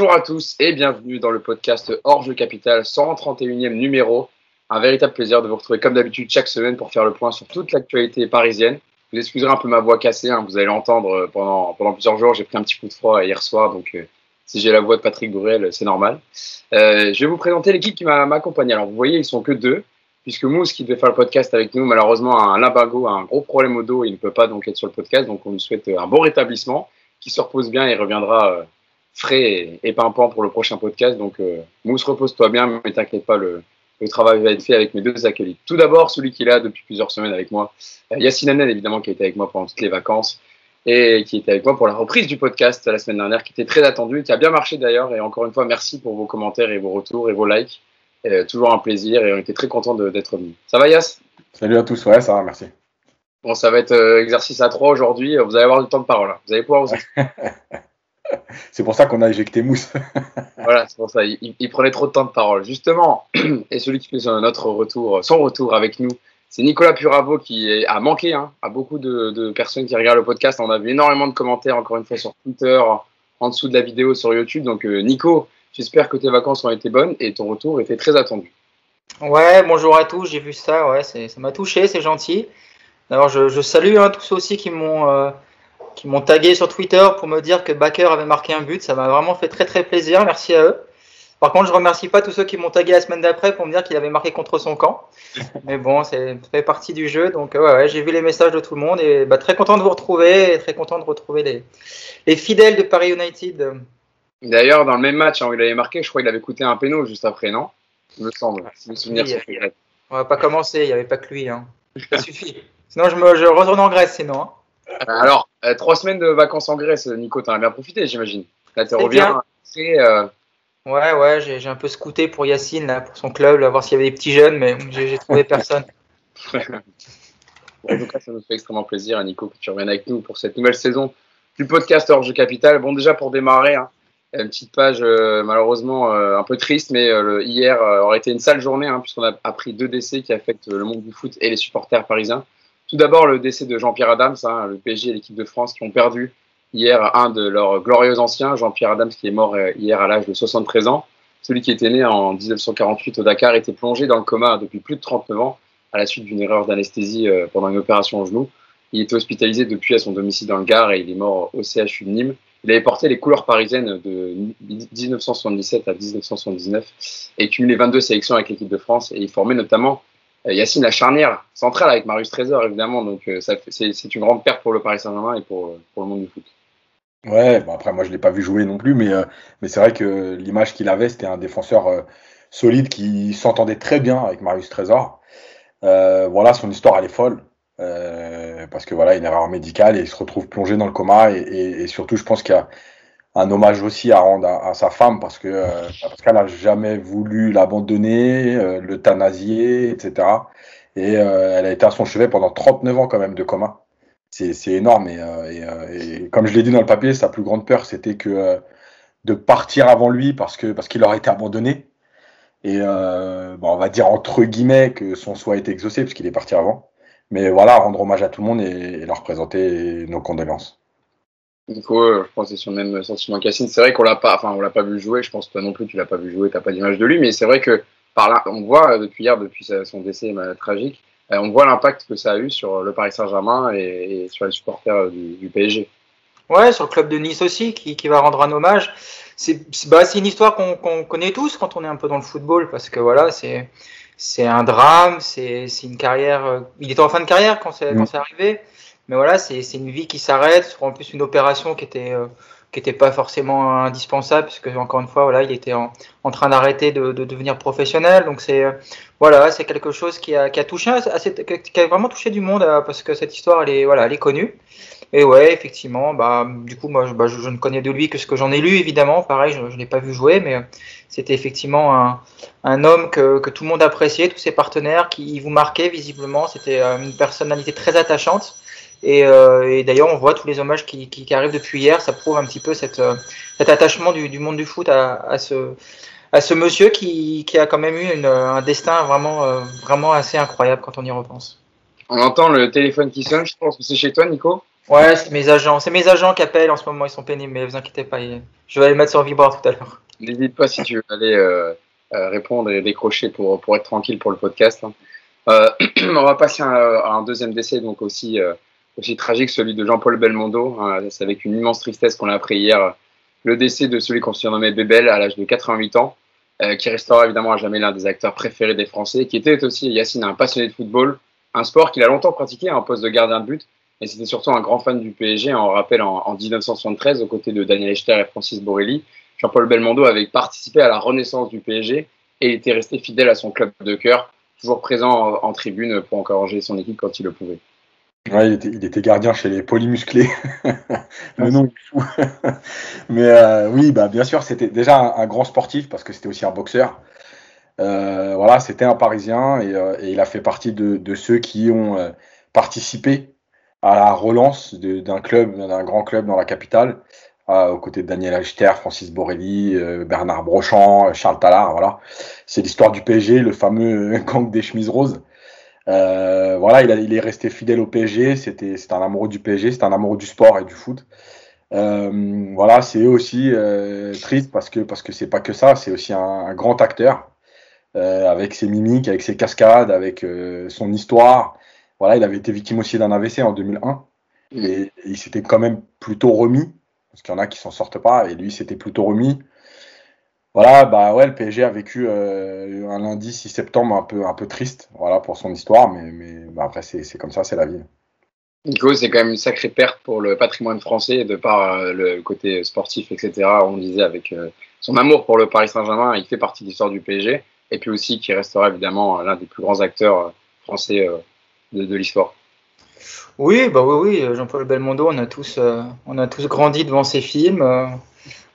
Bonjour à tous et bienvenue dans le podcast Hors Jeu Capital 131e numéro. Un véritable plaisir de vous retrouver comme d'habitude chaque semaine pour faire le point sur toute l'actualité parisienne. Vous excuserez un peu ma voix cassée, hein, vous allez l'entendre pendant, pendant plusieurs jours. J'ai pris un petit coup de froid hier soir, donc euh, si j'ai la voix de Patrick Bourrel, c'est normal. Euh, je vais vous présenter l'équipe qui m'a accompagné. Alors vous voyez, ils sont que deux, puisque Mousse, qui devait faire le podcast avec nous, malheureusement a un limbago, a un gros problème au dos, il ne peut pas donc être sur le podcast, donc on lui souhaite un bon rétablissement, qui se repose bien et reviendra euh, frais et, pimpant pour le prochain podcast. Donc euh, Mousse, repose-toi bien, mais t'inquiète pas, le, le travail va être fait avec mes deux acolytes. Tout d'abord, celui qui est là depuis plusieurs semaines avec moi, euh, Yacine Hanel, évidemment, qui a été avec moi pendant toutes les vacances et qui était avec moi pour la reprise du podcast la semaine dernière, qui était très attendu, qui a bien marché d'ailleurs. Et encore une fois, merci pour vos commentaires et vos retours et vos likes. Euh, toujours un plaisir et on était très content d'être venus. Ça va, Yass Salut à tous, ouais, ça va, merci. Bon, ça va être euh, exercice à trois aujourd'hui. Vous allez avoir du temps de parole. Hein. Vous allez pouvoir vous. c'est pour ça qu'on a éjecté Mousse. voilà, c'est pour ça. Il, prenait trop de temps de parole. Justement, et celui qui fait notre retour, son retour avec nous, c'est Nicolas Puravo qui a manqué hein, à beaucoup de, personnes qui regardent le podcast. On a vu énormément de commentaires, encore une fois, sur Twitter, en dessous de la vidéo sur YouTube. Donc, euh, Nico, j'espère que tes vacances ont été bonnes et ton retour était très attendu. Ouais, bonjour à tous. J'ai vu ça. Ouais, ça m'a touché, c'est gentil. Alors, je, salue hein, tous ceux aussi qui m'ont. Euh, qui m'ont tagué sur Twitter pour me dire que Baker avait marqué un but. Ça m'a vraiment fait très très plaisir. Merci à eux. Par contre, je remercie pas tous ceux qui m'ont tagué la semaine d'après pour me dire qu'il avait marqué contre son camp. Mais bon, c'est fait partie du jeu. Donc ouais, ouais j'ai vu les messages de tout le monde et bah, très content de vous retrouver et très content de retrouver les, les fidèles de Paris United. D'ailleurs, dans le même match hein, où il avait marqué, je crois qu'il avait coûté un péno juste après, non? Il me semble. Si mes souvenirs On va pas commencer, il n'y avait pas que lui. Hein. Ça suffit. Sinon, je, me, je retourne en Grèce, sinon. Hein. Alors, euh, trois semaines de vacances en Grèce, Nico, t'en as bien profité, j'imagine. Là, tu reviens. Euh... Ouais, ouais, j'ai un peu scouté pour Yacine, là, pour son club, là, voir s'il y avait des petits jeunes, mais j'ai trouvé personne. en tout cas, ça nous fait extrêmement plaisir, Nico, que tu reviennes avec nous pour cette nouvelle saison du podcast Hors Jeu Capital. Bon, déjà, pour démarrer, hein, une petite page euh, malheureusement euh, un peu triste, mais euh, hier aurait été une sale journée, hein, puisqu'on a appris deux décès qui affectent le monde du foot et les supporters parisiens. Tout d'abord, le décès de Jean-Pierre Adams, hein, le PSG et l'équipe de France qui ont perdu hier un de leurs glorieux anciens, Jean-Pierre Adams, qui est mort hier à l'âge de 73 ans. Celui qui était né en 1948 au Dakar était plongé dans le coma depuis plus de 39 ans à la suite d'une erreur d'anesthésie pendant une opération au genou. Il était hospitalisé depuis à son domicile dans le Gard et il est mort au CHU de Nîmes. Il avait porté les couleurs parisiennes de 1977 à 1979 et cumulé 22 sélections avec l'équipe de France et il formait notamment euh, Yacine la charnière centrale avec Marius Trésor évidemment. Donc euh, c'est une grande perte pour le Paris Saint-Germain et pour, pour, le monde du foot. Ouais, bon après moi je l'ai pas vu jouer non plus, mais, euh, mais c'est vrai que l'image qu'il avait, c'était un défenseur solide qui s'entendait très bien avec Marius Trésor. voilà, son histoire elle est folle. parce que voilà, une erreur médicale et il se retrouve plongé dans le coma et, et, surtout je pense qu'il y a un hommage aussi à rendre à, sa femme parce que euh, parce qu'elle n'a jamais voulu l'abandonner, euh, l'euthanasier, etc. Et euh, elle a été à son chevet pendant 39 ans quand même de coma. C'est, énorme et, et, comme je l'ai dit dans le papier, sa plus grande peur c'était que de partir avant lui parce que parce qu'il aurait été abandonné. Et bon, on va dire entre guillemets que son souhait a exaucé puisqu'il est parti avant. Mais voilà, rendre hommage à tout le monde et leur présenter nos condoléances. Nico, euh, je pense que c'est sur le même sentiment qu'Yacine. C'est vrai qu'on l'a pas, enfin, on l'a pas vu jouer. Je pense que toi non plus, tu l'as pas vu jouer. T'as pas d'image de lui, mais c'est vrai que par là, on voit euh, depuis hier, depuis son décès tragique, euh, on voit l'impact que ça a eu sur le Paris Saint-Germain et, sur les supporters du, PSG. Ouais, sur le club de Nice aussi, qui, qui va rendre un hommage. C'est bah, une histoire qu'on connaît tous quand on est un peu dans le football, parce que voilà, c'est c'est un drame, c'est une carrière. Il était en fin de carrière quand c'est mm. arrivé. Mais voilà, c'est une vie qui s'arrête, en plus une opération qui était euh, qui n'était pas forcément indispensable, puisque encore une fois, voilà, il était en, en train d'arrêter de, de, devenir professionnel. Donc c'est euh, voilà, c'est quelque chose qui a, qui a touché, assez, qui a vraiment touché du monde, euh, parce que cette histoire, elle est voilà, elle est connue. Et ouais, effectivement, bah du coup, moi, bah, je, je, ne connais de lui que ce que j'en ai lu, évidemment. Pareil, je, ne l'ai pas vu jouer, mais c'était effectivement un, un homme que, que, tout le monde appréciait, tous ses partenaires qui vous marquaient visiblement. C'était une personnalité très attachante. Euh, et, d'ailleurs, on voit tous les hommages qui, qui, arrivent depuis hier. Ça prouve un petit peu cette, euh, cet attachement du, du, monde du foot à, à, ce, à ce monsieur qui, qui a quand même eu une, un destin vraiment, euh, vraiment assez incroyable quand on y repense. On entend le téléphone qui sonne. Je pense que c'est chez toi, Nico. Ouais, c'est mes agents. C'est mes agents qui appellent en ce moment. Ils sont pénibles, mais vous inquiétez pas. Je vais aller mettre sur vibreur tout à l'heure. N'hésite pas si tu veux aller euh, répondre et décrocher pour, pour être tranquille pour le podcast. Hein. Euh, on va passer à, un deuxième décès, donc aussi, aussi tragique, celui de Jean-Paul Belmondo. Hein. C'est avec une immense tristesse qu'on a appris hier le décès de celui qu'on surnommait Bébel à l'âge de 88 ans, qui restera évidemment à jamais l'un des acteurs préférés des Français, qui était aussi, Yacine, un passionné de football, un sport qu'il a longtemps pratiqué, un poste de gardien de but, et c'était surtout un grand fan du PSG. On rappelle en, en 1973, aux côtés de Daniel Echter et Francis Borelli, Jean-Paul Belmondo avait participé à la renaissance du PSG et était resté fidèle à son club de cœur, toujours présent en, tribune pour encourager son équipe quand il le pouvait. Ouais, il, était, gardien chez les polymusclés. le nom est fou. Mais euh, oui, bah, bien sûr, c'était déjà un, grand sportif parce que c'était aussi un boxeur. Euh, voilà, c'était un Parisien et, euh, il a fait partie de, ceux qui ont participé à la relance d'un club, d'un grand club dans la capitale, aux côtés de Daniel Achter, Francis Borelli, Bernard Brochamp, Charles Tallard. Voilà, c'est l'histoire du PSG, le fameux gang des chemises roses. Euh, voilà, il, il, est resté fidèle au PSG. C'était, c'est un amoureux du PSG, c'est un amoureux du sport et du foot. Euh, voilà, c'est aussi triste parce que parce que c'est pas que ça, c'est aussi un, grand acteur avec ses mimiques, avec ses cascades, avec son histoire. Voilà, il avait été victime aussi d'un AVC en 2001 et, il s'était quand même plutôt remis parce qu'il y en a qui s'en sortent pas et lui c'était plutôt remis. Voilà, bah ouais, le PSG a vécu euh, un lundi 6 septembre un peu, un peu triste, voilà pour son histoire, mais, mais bah, après c'est comme ça, c'est la vie. Nico, c'est quand même une sacrée perte pour le patrimoine français de par euh, le côté sportif, etc. On disait avec euh, son amour pour le Paris Saint-Germain, il fait partie de l'histoire du PSG, et puis aussi qui restera évidemment l'un des plus grands acteurs français de, l'histoire. Oui, bah oui, oui, Jean-Paul Belmondo, on a tous, on a tous grandi devant ses films.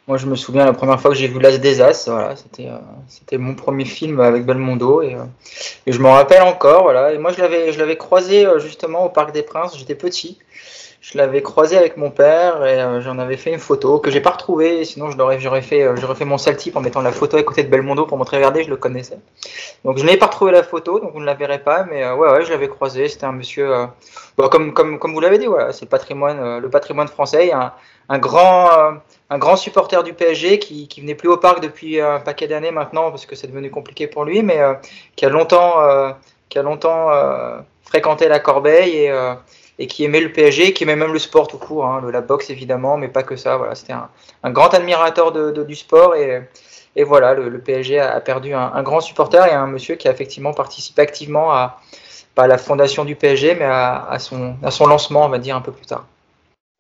Euh, moi, je me souviens la première fois que j'ai vu L'As des As, voilà, c'était, euh, c'était mon premier film avec Belmondo et, et je m'en rappelle encore, voilà. Et moi, je l'avais, je l'avais croisé justement au Parc des Princes. J'étais petit je l'avais croisé avec mon père et euh, j'en avais fait une photo que j'ai pas retrouvée. Sinon, je j'aurais fait, euh, j'aurais fait mon sale type en mettant la photo à côté de Belmondo pour montrer, regardez, je le connaissais. Donc, je n'ai pas retrouvé la photo, donc vous ne la verrez pas. Mais euh, ouais, ouais, je l'avais croisé. C'était un monsieur, bah, comme, comme, comme vous l'avez dit, voilà, c'est le patrimoine, le patrimoine français. Un, un grand, un grand supporter du PSG qui, qui venait plus au parc depuis un paquet d'années maintenant parce que c'est devenu compliqué pour lui, mais qui a longtemps, qui a longtemps fréquenté la Corbeille et et qui aimait le PSG, qui aimait même le sport tout court, hein, la boxe évidemment, mais pas que ça. Voilà, c'était un, grand admirateur du sport et, voilà, le, PSG a, perdu un, grand supporter et un monsieur qui a effectivement participé activement à, la fondation du PSG, mais à, son, lancement, on va dire un peu plus tard.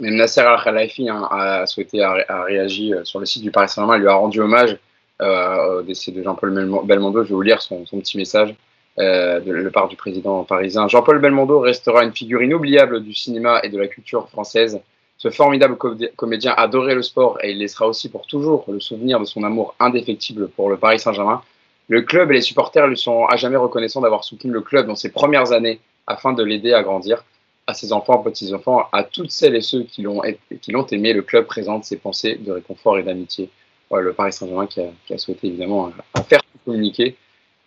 Même Nasser Al-Khalifi hein, a souhaité, a, réagi euh, sur le site du Paris Saint-Germain, lui a rendu hommage euh, au décès de Jean-Paul Belmondo. Je vais vous lire son petit message. Euh, de la part du président parisien. Jean-Paul Belmondo restera une figure inoubliable du cinéma et de la culture française. Ce formidable comédien adorait le sport et il laissera aussi pour toujours le souvenir de son amour indéfectible pour le Paris Saint-Germain. Le club et les supporters lui sont à jamais reconnaissants d'avoir soutenu le club dans ses premières années afin de l'aider à grandir. À ses enfants, petits-enfants, à toutes celles et ceux qui l'ont aimé, le club présente ses pensées de réconfort et d'amitié. le Paris Saint-Germain qui, a, souhaité évidemment faire communiquer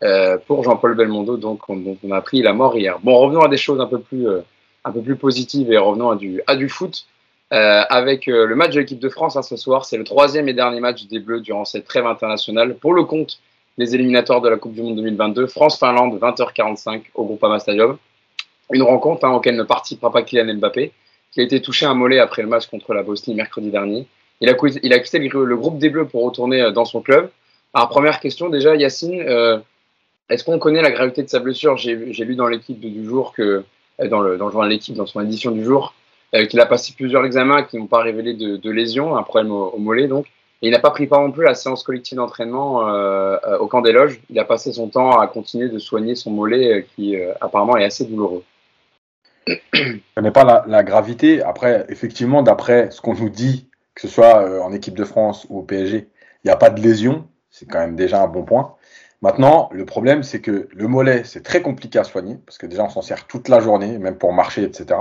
euh, pour Jean-Paul Belmondo, donc on, a appris la mort hier. Bon, revenons à des choses un peu plus, euh, un peu plus positives et revenons à du, à du foot. Euh, avec le match de l'équipe de France hein, ce soir, c'est le troisième et dernier match des Bleus durant cette trêve internationale pour le compte des éliminatoires de la Coupe du Monde 2022. France-Finlande, 20h45 au Groupama Stadium. Une rencontre hein, auquel ne participera pas Kylian Mbappé, qui a été touché un mollet après le match contre la Bosnie mercredi dernier. Il a, il a quitté le, groupe des Bleus pour retourner dans son club. Alors, première question déjà, Yacine, est-ce qu'on connaît la gravité de sa blessure? J'ai lu dans l'équipe du jour que euh, dans le, dans journal l'équipe, dans son édition du jour, euh, qu'il a passé plusieurs examens qui n'ont pas révélé de, de lésions, un problème au, mollet donc. Et il n'a pas pris part non plus à la séance collective d'entraînement euh, au camp des loges. Il a passé son temps à continuer de soigner son mollet qui apparemment est assez douloureux. Je ne connais pas la, la, gravité. Après, effectivement, d'après ce qu'on nous dit, que ce soit en équipe de France ou au PSG, il n'y a pas de lésion. C'est quand même déjà un bon point. Maintenant, le problème, c'est que le mollet, c'est très compliqué à soigner, parce que déjà, on s'en sert toute la journée, même pour marcher, etc.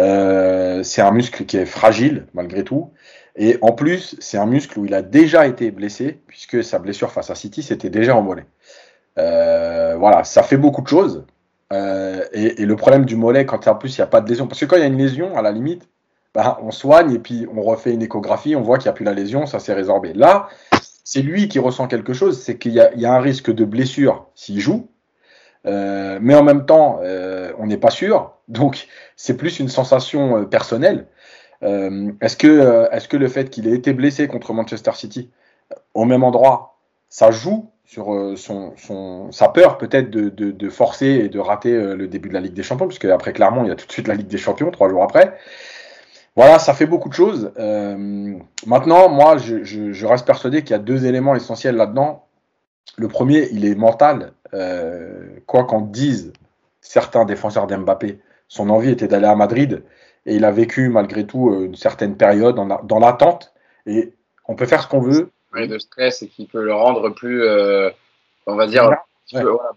Euh, c'est un muscle qui est fragile, malgré tout. Et en plus, c'est un muscle où il a déjà été blessé, puisque sa blessure face à City, c'était déjà en mollet. Euh, voilà, ça fait beaucoup de choses. Euh, et, le problème du mollet, quand en plus il n'y a pas de lésion, parce que quand il y a une lésion, à la limite, ben, on soigne et puis on refait une échographie, on voit qu'il n'y a plus la lésion, ça s'est résorbé. Là, c'est lui qui ressent quelque chose, c'est qu'il y, a un risque de blessure s'il joue, euh, mais en même temps, euh, on n'est pas sûr, donc c'est plus une sensation euh, personnelle. est-ce que, le fait qu'il ait été blessé contre Manchester City au même endroit, ça joue sur sa peur peut-être de, de, forcer et de rater le début de la Ligue des Champions, puisque après clairement il y a tout de suite la Ligue des Champions trois jours après. Voilà, ça fait beaucoup de choses. Euh, maintenant, moi, je, reste persuadé qu'il y a deux éléments essentiels là-dedans. Le premier, il est mental. Euh, quoi qu'en disent certains défenseurs d'Mbappé, son envie était d'aller à Madrid et il a vécu malgré tout euh, une certaine période dans l'attente. Et on peut faire ce qu'on veut. De stress et qui peut le rendre plus, on va dire,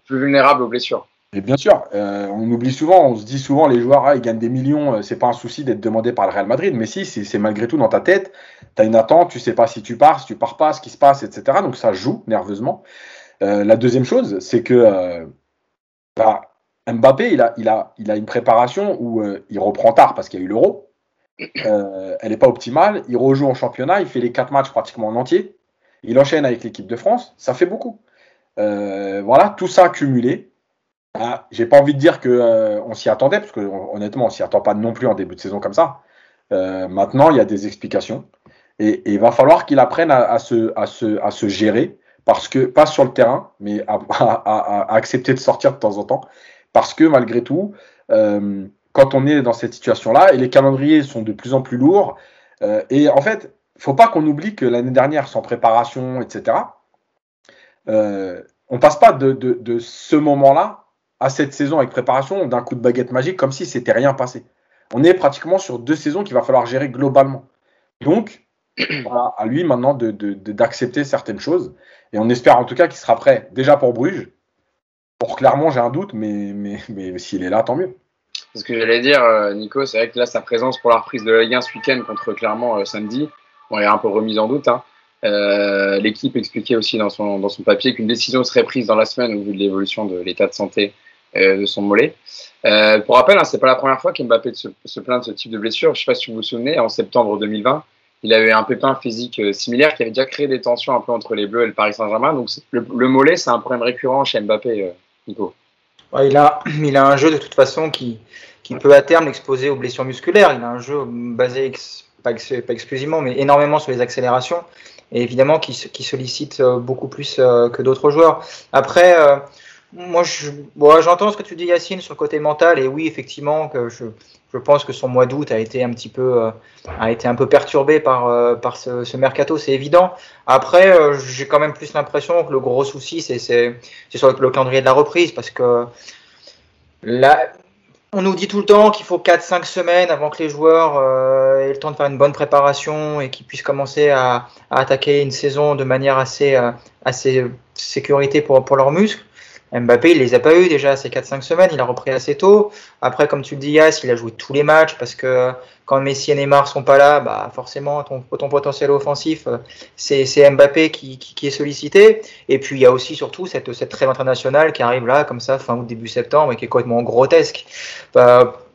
plus vulnérable aux blessures. Et bien sûr, euh, on oublie souvent, on se dit souvent les joueurs, ah, ils gagnent des millions, euh, c'est pas un souci d'être demandé par le Real Madrid, mais si, c'est malgré tout dans ta tête, tu as une attente, tu sais pas si tu pars, si tu pars pas, ce qui se passe, etc. Donc ça joue nerveusement. Euh, la deuxième chose, c'est que bah, Mbappé, il a, une préparation où il reprend tard parce qu'il y a eu l'Euro. elle n'est pas optimale. Il rejoue en championnat, il fait les quatre matchs pratiquement en entier. Il enchaîne avec l'équipe de France, ça fait beaucoup. voilà, tout ça cumulé, ah, j'ai pas envie de dire qu'on euh, on s'y attendait, parce que honnêtement, on s'y attend pas non plus en début de saison comme ça. Euh, maintenant, il y a des explications. Et, il va falloir qu'il apprenne à, se, à, se, à, se, gérer, parce que, pas sur le terrain, mais à, accepter de sortir de temps en temps. Parce que malgré tout, euh, quand on est dans cette situation-là, et les calendriers sont de plus en plus lourds, et en fait, faut pas qu'on oublie que l'année dernière, sans préparation, etc., on passe pas de, de ce moment-là à cette saison avec préparation d'un coup de baguette magique comme si c'était rien passé. On est pratiquement sur deux saisons qu'il va falloir gérer globalement. Donc, à lui maintenant d'accepter de, certaines choses. Et on espère en tout cas qu'il sera prêt déjà pour Bruges. Pour Clermont, j'ai un doute, mais, mais, mais s'il est là, tant mieux. Ce que j'allais dire, euh, Nico. C'est vrai que là, sa présence pour la reprise de la Ligue 1 ce week-end contre Clermont euh, samedi, on est un peu remise en doute. Hein. Euh, l'équipe expliquait aussi dans son, dans son papier qu'une décision serait prise dans la semaine au vu de l'évolution de l'état de santé de son mollet. Euh, pour rappel, hein, c'est pas la première fois qu'Mbappé se, plaint de ce type de blessure. Je sais pas si vous vous souvenez, en septembre 2020, il avait un pépin physique euh, similaire qui avait déjà créé des tensions un peu entre les Bleus et le Paris Saint-Germain. Donc le, mollet, c'est un problème récurrent chez Mbappé, Nico. il, a, il a un jeu de toute façon qui, qui peut à terme l'exposer aux blessures musculaires. Il a un jeu basé, pas, exclusivement, mais énormément sur les accélérations. Et évidemment, qui sollicite beaucoup plus que d'autres joueurs. Après, moi, je, j'entends ce que tu dis, Yacine, sur le côté mental, et oui, effectivement, que je, je pense que son mois d'août a été un petit peu, euh, a été un peu perturbé par, euh, par ce, ce, mercato, c'est évident. Après, euh, j'ai quand même plus l'impression que le gros souci, c'est sur le calendrier de la reprise, parce que là, on nous dit tout le temps qu'il faut 4-5 semaines avant que les joueurs aient le temps de faire une bonne préparation et qu'ils puissent commencer à, à, attaquer une saison de manière assez, assez sécurité pour, pour leurs muscles. Mbappé, il les a pas eu déjà ces 4-5 semaines, il a repris assez tôt. Après, comme tu le dis, Yass, il a joué tous les matchs parce que quand Messi et Neymar sont pas là, bah forcément ton, potentiel offensif, c'est Mbappé qui, qui, est sollicité. Et puis il y a aussi surtout cette, cette trêve internationale qui arrive là, comme ça, fin août, début septembre, et qui est complètement grotesque. Bah,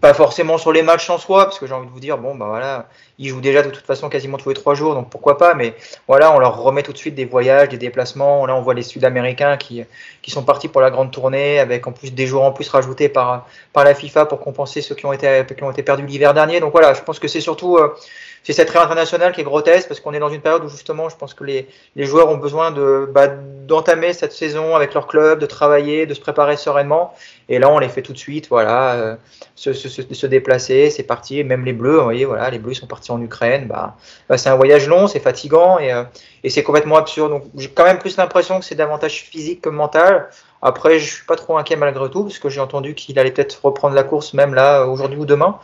pas forcément sur les matchs en soi, parce que j'ai envie de vous dire, bon, bah voilà, ils jouent déjà de toute façon quasiment tous les trois jours, donc pourquoi pas, mais voilà, on leur remet tout de suite des voyages, des déplacements. Là, on voit les Sud-Américains qui, sont partis pour la grande tournée, avec en plus des jours en plus rajoutés par, la FIFA pour compenser ceux qui ont été, qui ont été perdus l'hiver dernier. Donc voilà, je pense que c'est surtout euh, c'est cette règle internationale qui est grotesque parce qu'on est dans une période où justement, je pense que les, les joueurs ont besoin de bah, d'entamer cette saison avec leur club, de travailler, de se préparer sereinement. Et là, on les fait tout de suite, voilà, euh, se, se, se, déplacer, c'est parti. Même les Bleus, vous voyez, voilà, les Bleus sont partis en Ukraine. Bah, bah c'est un voyage long, c'est fatigant et, euh, et c'est complètement absurde. Donc, j'ai quand même plus l'impression que c'est davantage physique que mental. Après, je suis pas trop inquiet malgré tout parce que j'ai entendu qu'il allait peut-être reprendre la course même là aujourd'hui ou demain.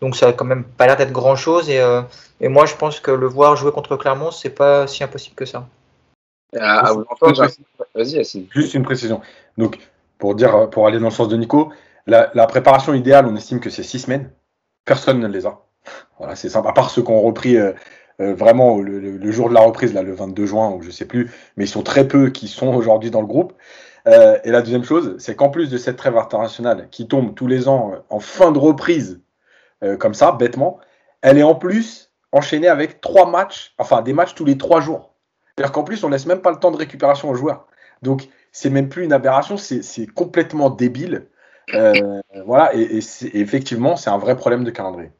Donc ça a quand même pas l'air d'être grand chose. Et, euh, et, moi, je pense que le voir jouer contre Clermont, c'est pas si impossible que ça. Ah, Vas-y, Juste une précision. Donc, pour, dire, pour aller dans le sens de Nico, la, préparation idéale, on estime que c'est six semaines. Personne ne les a. Voilà, c'est simple. À part ceux qui ont repris euh, euh, vraiment le, jour de la reprise, là, le 22 juin, ou je sais plus, mais ils sont très peu qui sont aujourd'hui dans le groupe. Et la deuxième chose, c'est qu'en plus de cette trêve internationale qui tombe tous les ans en fin de reprise euh, comme ça, bêtement, elle est en plus enchaînée avec trois matchs, enfin des matchs tous les trois jours. C'est-à-dire qu'en plus, on laisse même pas le temps de récupération aux joueurs. Donc, c'est même plus une aberration, c'est complètement débile. Euh, voilà, et, effectivement, c'est un vrai problème de calendrier.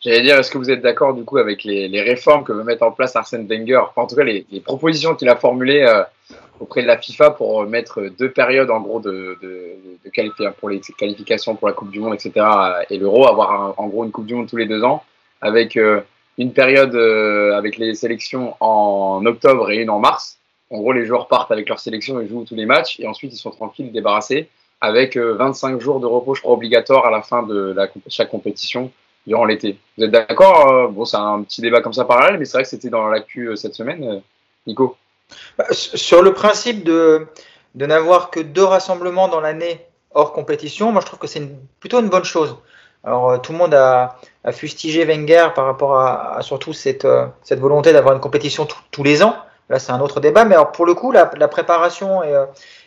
J'allais dire, est-ce que vous êtes d'accord du coup avec les, réformes que veut mettre en place Arsène Wenger? En tout cas, les, propositions qu'il a formulées euh, auprès de la FIFA pour mettre deux périodes en gros de, de, pour les qualifications pour la Coupe du Monde, etc. et l'Euro, avoir en gros une Coupe du Monde tous les deux ans, avec euh, une période avec les sélections en octobre et une en mars. En gros, les joueurs partent avec leur sélection et jouent tous les matchs, et ensuite ils sont tranquilles, débarrassés avec 25 euh, jours de repos, je crois, obligatoire à la fin de la, chaque compétition durant l'été. Vous êtes d'accord euh, Bon, c'est un petit débat comme ça parallèle, mais c'est vrai que c'était dans l'actu euh, cette semaine. Nico bah, Sur le principe de, n'avoir que deux rassemblements dans l'année hors compétition, moi je trouve que c'est plutôt une bonne chose. Alors tout le monde a, fustigé Wenger par rapport à, surtout cette, cette volonté d'avoir une compétition tous les ans. Là, c'est un autre débat. Mais alors, pour le coup, la, préparation et, euh,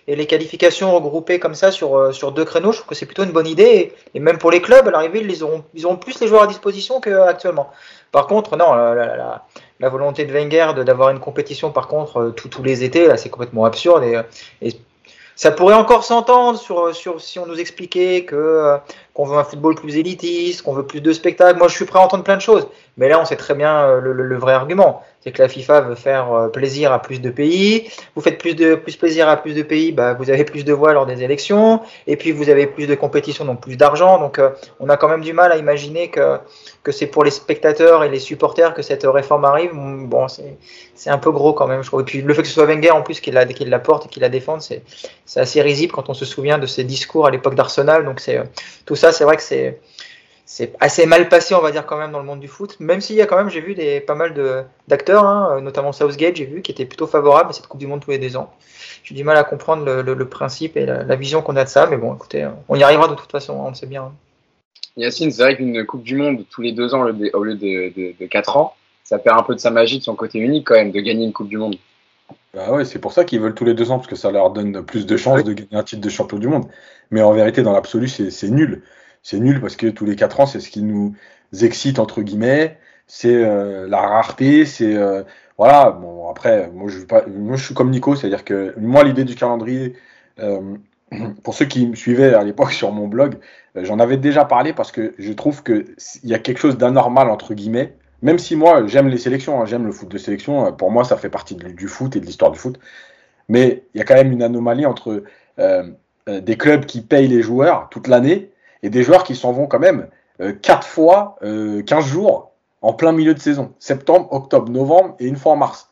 et, les qualifications regroupées comme ça sur, euh, sur deux créneaux, je trouve que c'est plutôt une bonne idée. Et, même pour les clubs, à l'arrivée, ils auront, ils auront plus les joueurs à disposition qu'actuellement. Par contre, non, la, la, volonté de Wenger d'avoir une compétition, par contre, euh, tous les étés, là, c'est complètement absurde. Et, et ça pourrait encore s'entendre sur, sur, si on nous expliquait que qu'on veut un football plus élitiste, qu'on veut plus de spectacles. Moi, je suis prêt à entendre plein de choses. Mais là, on sait très bien le, le vrai argument c'est que la FIFA veut faire euh, plaisir à plus de pays. Vous faites plus de plus plaisir à plus de pays, bah, vous avez plus de voix lors des élections, et puis vous avez plus de compétition, donc plus d'argent. Donc euh, on a quand même du mal à imaginer que, que c'est pour les spectateurs et les supporters que cette réforme arrive. Bon, c'est un peu gros quand même, je. Et puis le fait que ce soit Wenger en plus qui la, qui la porte et qui la défende, c'est assez risible quand on se souvient de ses discours à l'époque d'Arsenal. Donc c'est tout ça, c'est vrai que c'est c'est assez mal passé, on va dire, quand même, dans le monde du foot. Même s'il y a quand même, j'ai vu des, pas mal d'acteurs, hein, notamment Southgate, j'ai vu, qui étaient plutôt favorables à cette Coupe du Monde tous les deux ans. J'ai du mal à comprendre le, principe et la, vision qu'on a de ça, mais bon, écoutez, on y arrivera de toute façon, on le sait bien. Yacine, c'est vrai qu'une Coupe du Monde tous les deux ans au lieu de, de, quatre ans, ça perd un peu de sa magie, de son côté unique quand même, de gagner une Coupe du Monde. Bah ouais, c'est pour ça qu'ils veulent tous les deux ans, parce que ça leur donne plus de chances de gagner un titre de champion du monde. Mais en vérité, dans l'absolu, c'est nul c'est nul parce que tous les quatre ans, c'est ce qui nous excite entre guillemets. C'est euh, la rareté, c'est euh, voilà. Bon après, moi je, pas, moi je suis comme Nico, c'est-à-dire que moi l'idée du calendrier, euh, pour ceux qui me suivaient à l'époque sur mon blog, j'en avais déjà parlé parce que je trouve que il y a quelque chose d'anormal entre guillemets. Même si moi j'aime les sélections, hein, j'aime le foot de sélection, pour moi ça fait partie du foot et de l'histoire du foot. Mais il y a quand même une anomalie entre des clubs qui payent les joueurs toute l'année et des joueurs qui s'en vont quand même euh, 4 fois 15 euh, jours en plein milieu de saison. Septembre, octobre, novembre et une fois en mars.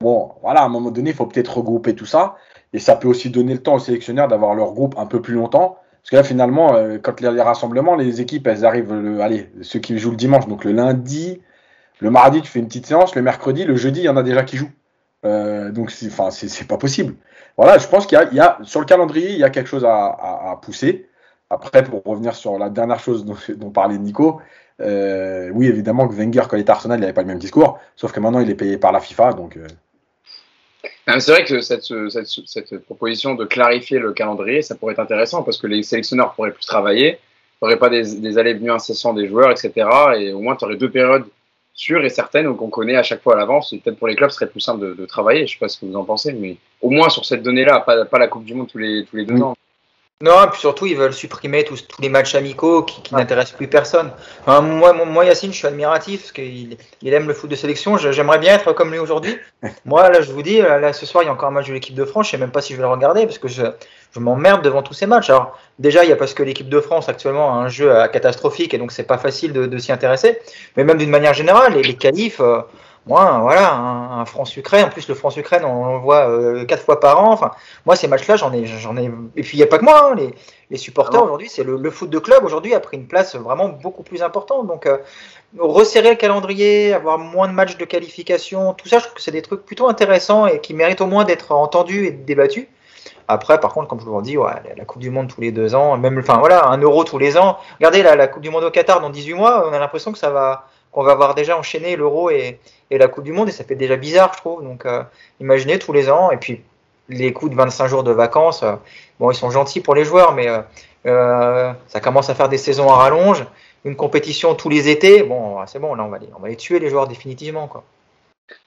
Bon, voilà, à un moment donné, il faut peut-être regrouper tout ça. Et ça peut aussi donner le temps aux sélectionneurs d'avoir leur groupe un peu plus longtemps. Parce que là, finalement, euh, quand les, rassemblements, les équipes, elles arrivent, le, allez, ceux qui jouent le dimanche, donc le lundi, le mardi, tu fais une petite séance, le mercredi, le jeudi, il y en a déjà qui jouent. Euh, donc, c'est pas possible. Voilà, je pense qu'il y, a, sur le calendrier, il y a quelque chose à, à pousser. Après, pour revenir sur la dernière chose dont, parlait Nico, euh, oui, évidemment que Wenger, quand il était Arsenal, il n'avait pas le même discours, sauf que maintenant, il est payé par la FIFA. Donc, euh. C'est vrai que cette, cette, proposition de clarifier le calendrier, ça pourrait être intéressant parce que les sélectionneurs pourraient plus travailler, n'aurais pas des, des allées-venues incessants des joueurs, etc. Et au moins, tu aurais deux périodes sûres et certaines qu'on connaît à chaque fois à l'avance. Et peut-être pour les clubs, ce serait plus simple de, travailler. Je ne sais pas ce que vous en pensez, mais au moins sur cette donnée-là, pas, pas, la Coupe du Monde tous les, tous les deux ans. Non, et puis surtout, ils veulent supprimer tous, tous les matchs amicaux qui, qui n'intéressent plus personne. moi, moi, Yacine, je suis admiratif parce qu'il il aime le foot de sélection. J'aimerais bien être comme lui aujourd'hui. moi, là, je vous dis, là, ce soir, il y a encore un match de l'équipe de France. Je sais même pas si je vais le regarder parce que je, je m'emmerde devant tous ces matchs. Alors, déjà, il y a parce que l'équipe de France actuellement a un jeu catastrophique et donc c'est pas facile de, de s'y intéresser. Mais même d'une manière générale, les, les qualifs. Euh, moi, voilà, un, France-Ukraine. En plus, le France-Ukraine, on, le voit euh, quatre fois par an. Enfin, moi, ces matchs-là, j'en ai, j'en ai. Et puis, il n'y a pas que moi. Hein, les, les, supporters ah aujourd'hui, c'est le, foot de club aujourd'hui a pris une place vraiment beaucoup plus importante. Donc, euh, resserrer le calendrier, avoir moins de matchs de qualification, tout ça, je trouve que c'est des trucs plutôt intéressants et qui méritent au moins d'être entendus et débattus. Après, par contre, comme je vous l'ai dit, ouais, la Coupe du Monde tous les deux ans, même, enfin voilà, un euro tous les ans. Regardez la, la Coupe du Monde au Qatar dans 18 mois, on a l'impression que ça va, qu'on va avoir déjà enchaîné l'euro et, la Coupe du Monde, et ça fait déjà bizarre, je trouve. Donc, euh, imaginez tous les ans, et puis les coups de 25 jours de vacances, euh, bon, ils sont gentils pour les joueurs, mais euh, ça commence à faire des saisons à rallonge. une compétition tous les étés, bon, c'est bon, là, on va, les, tuer, les joueurs, définitivement. Quoi.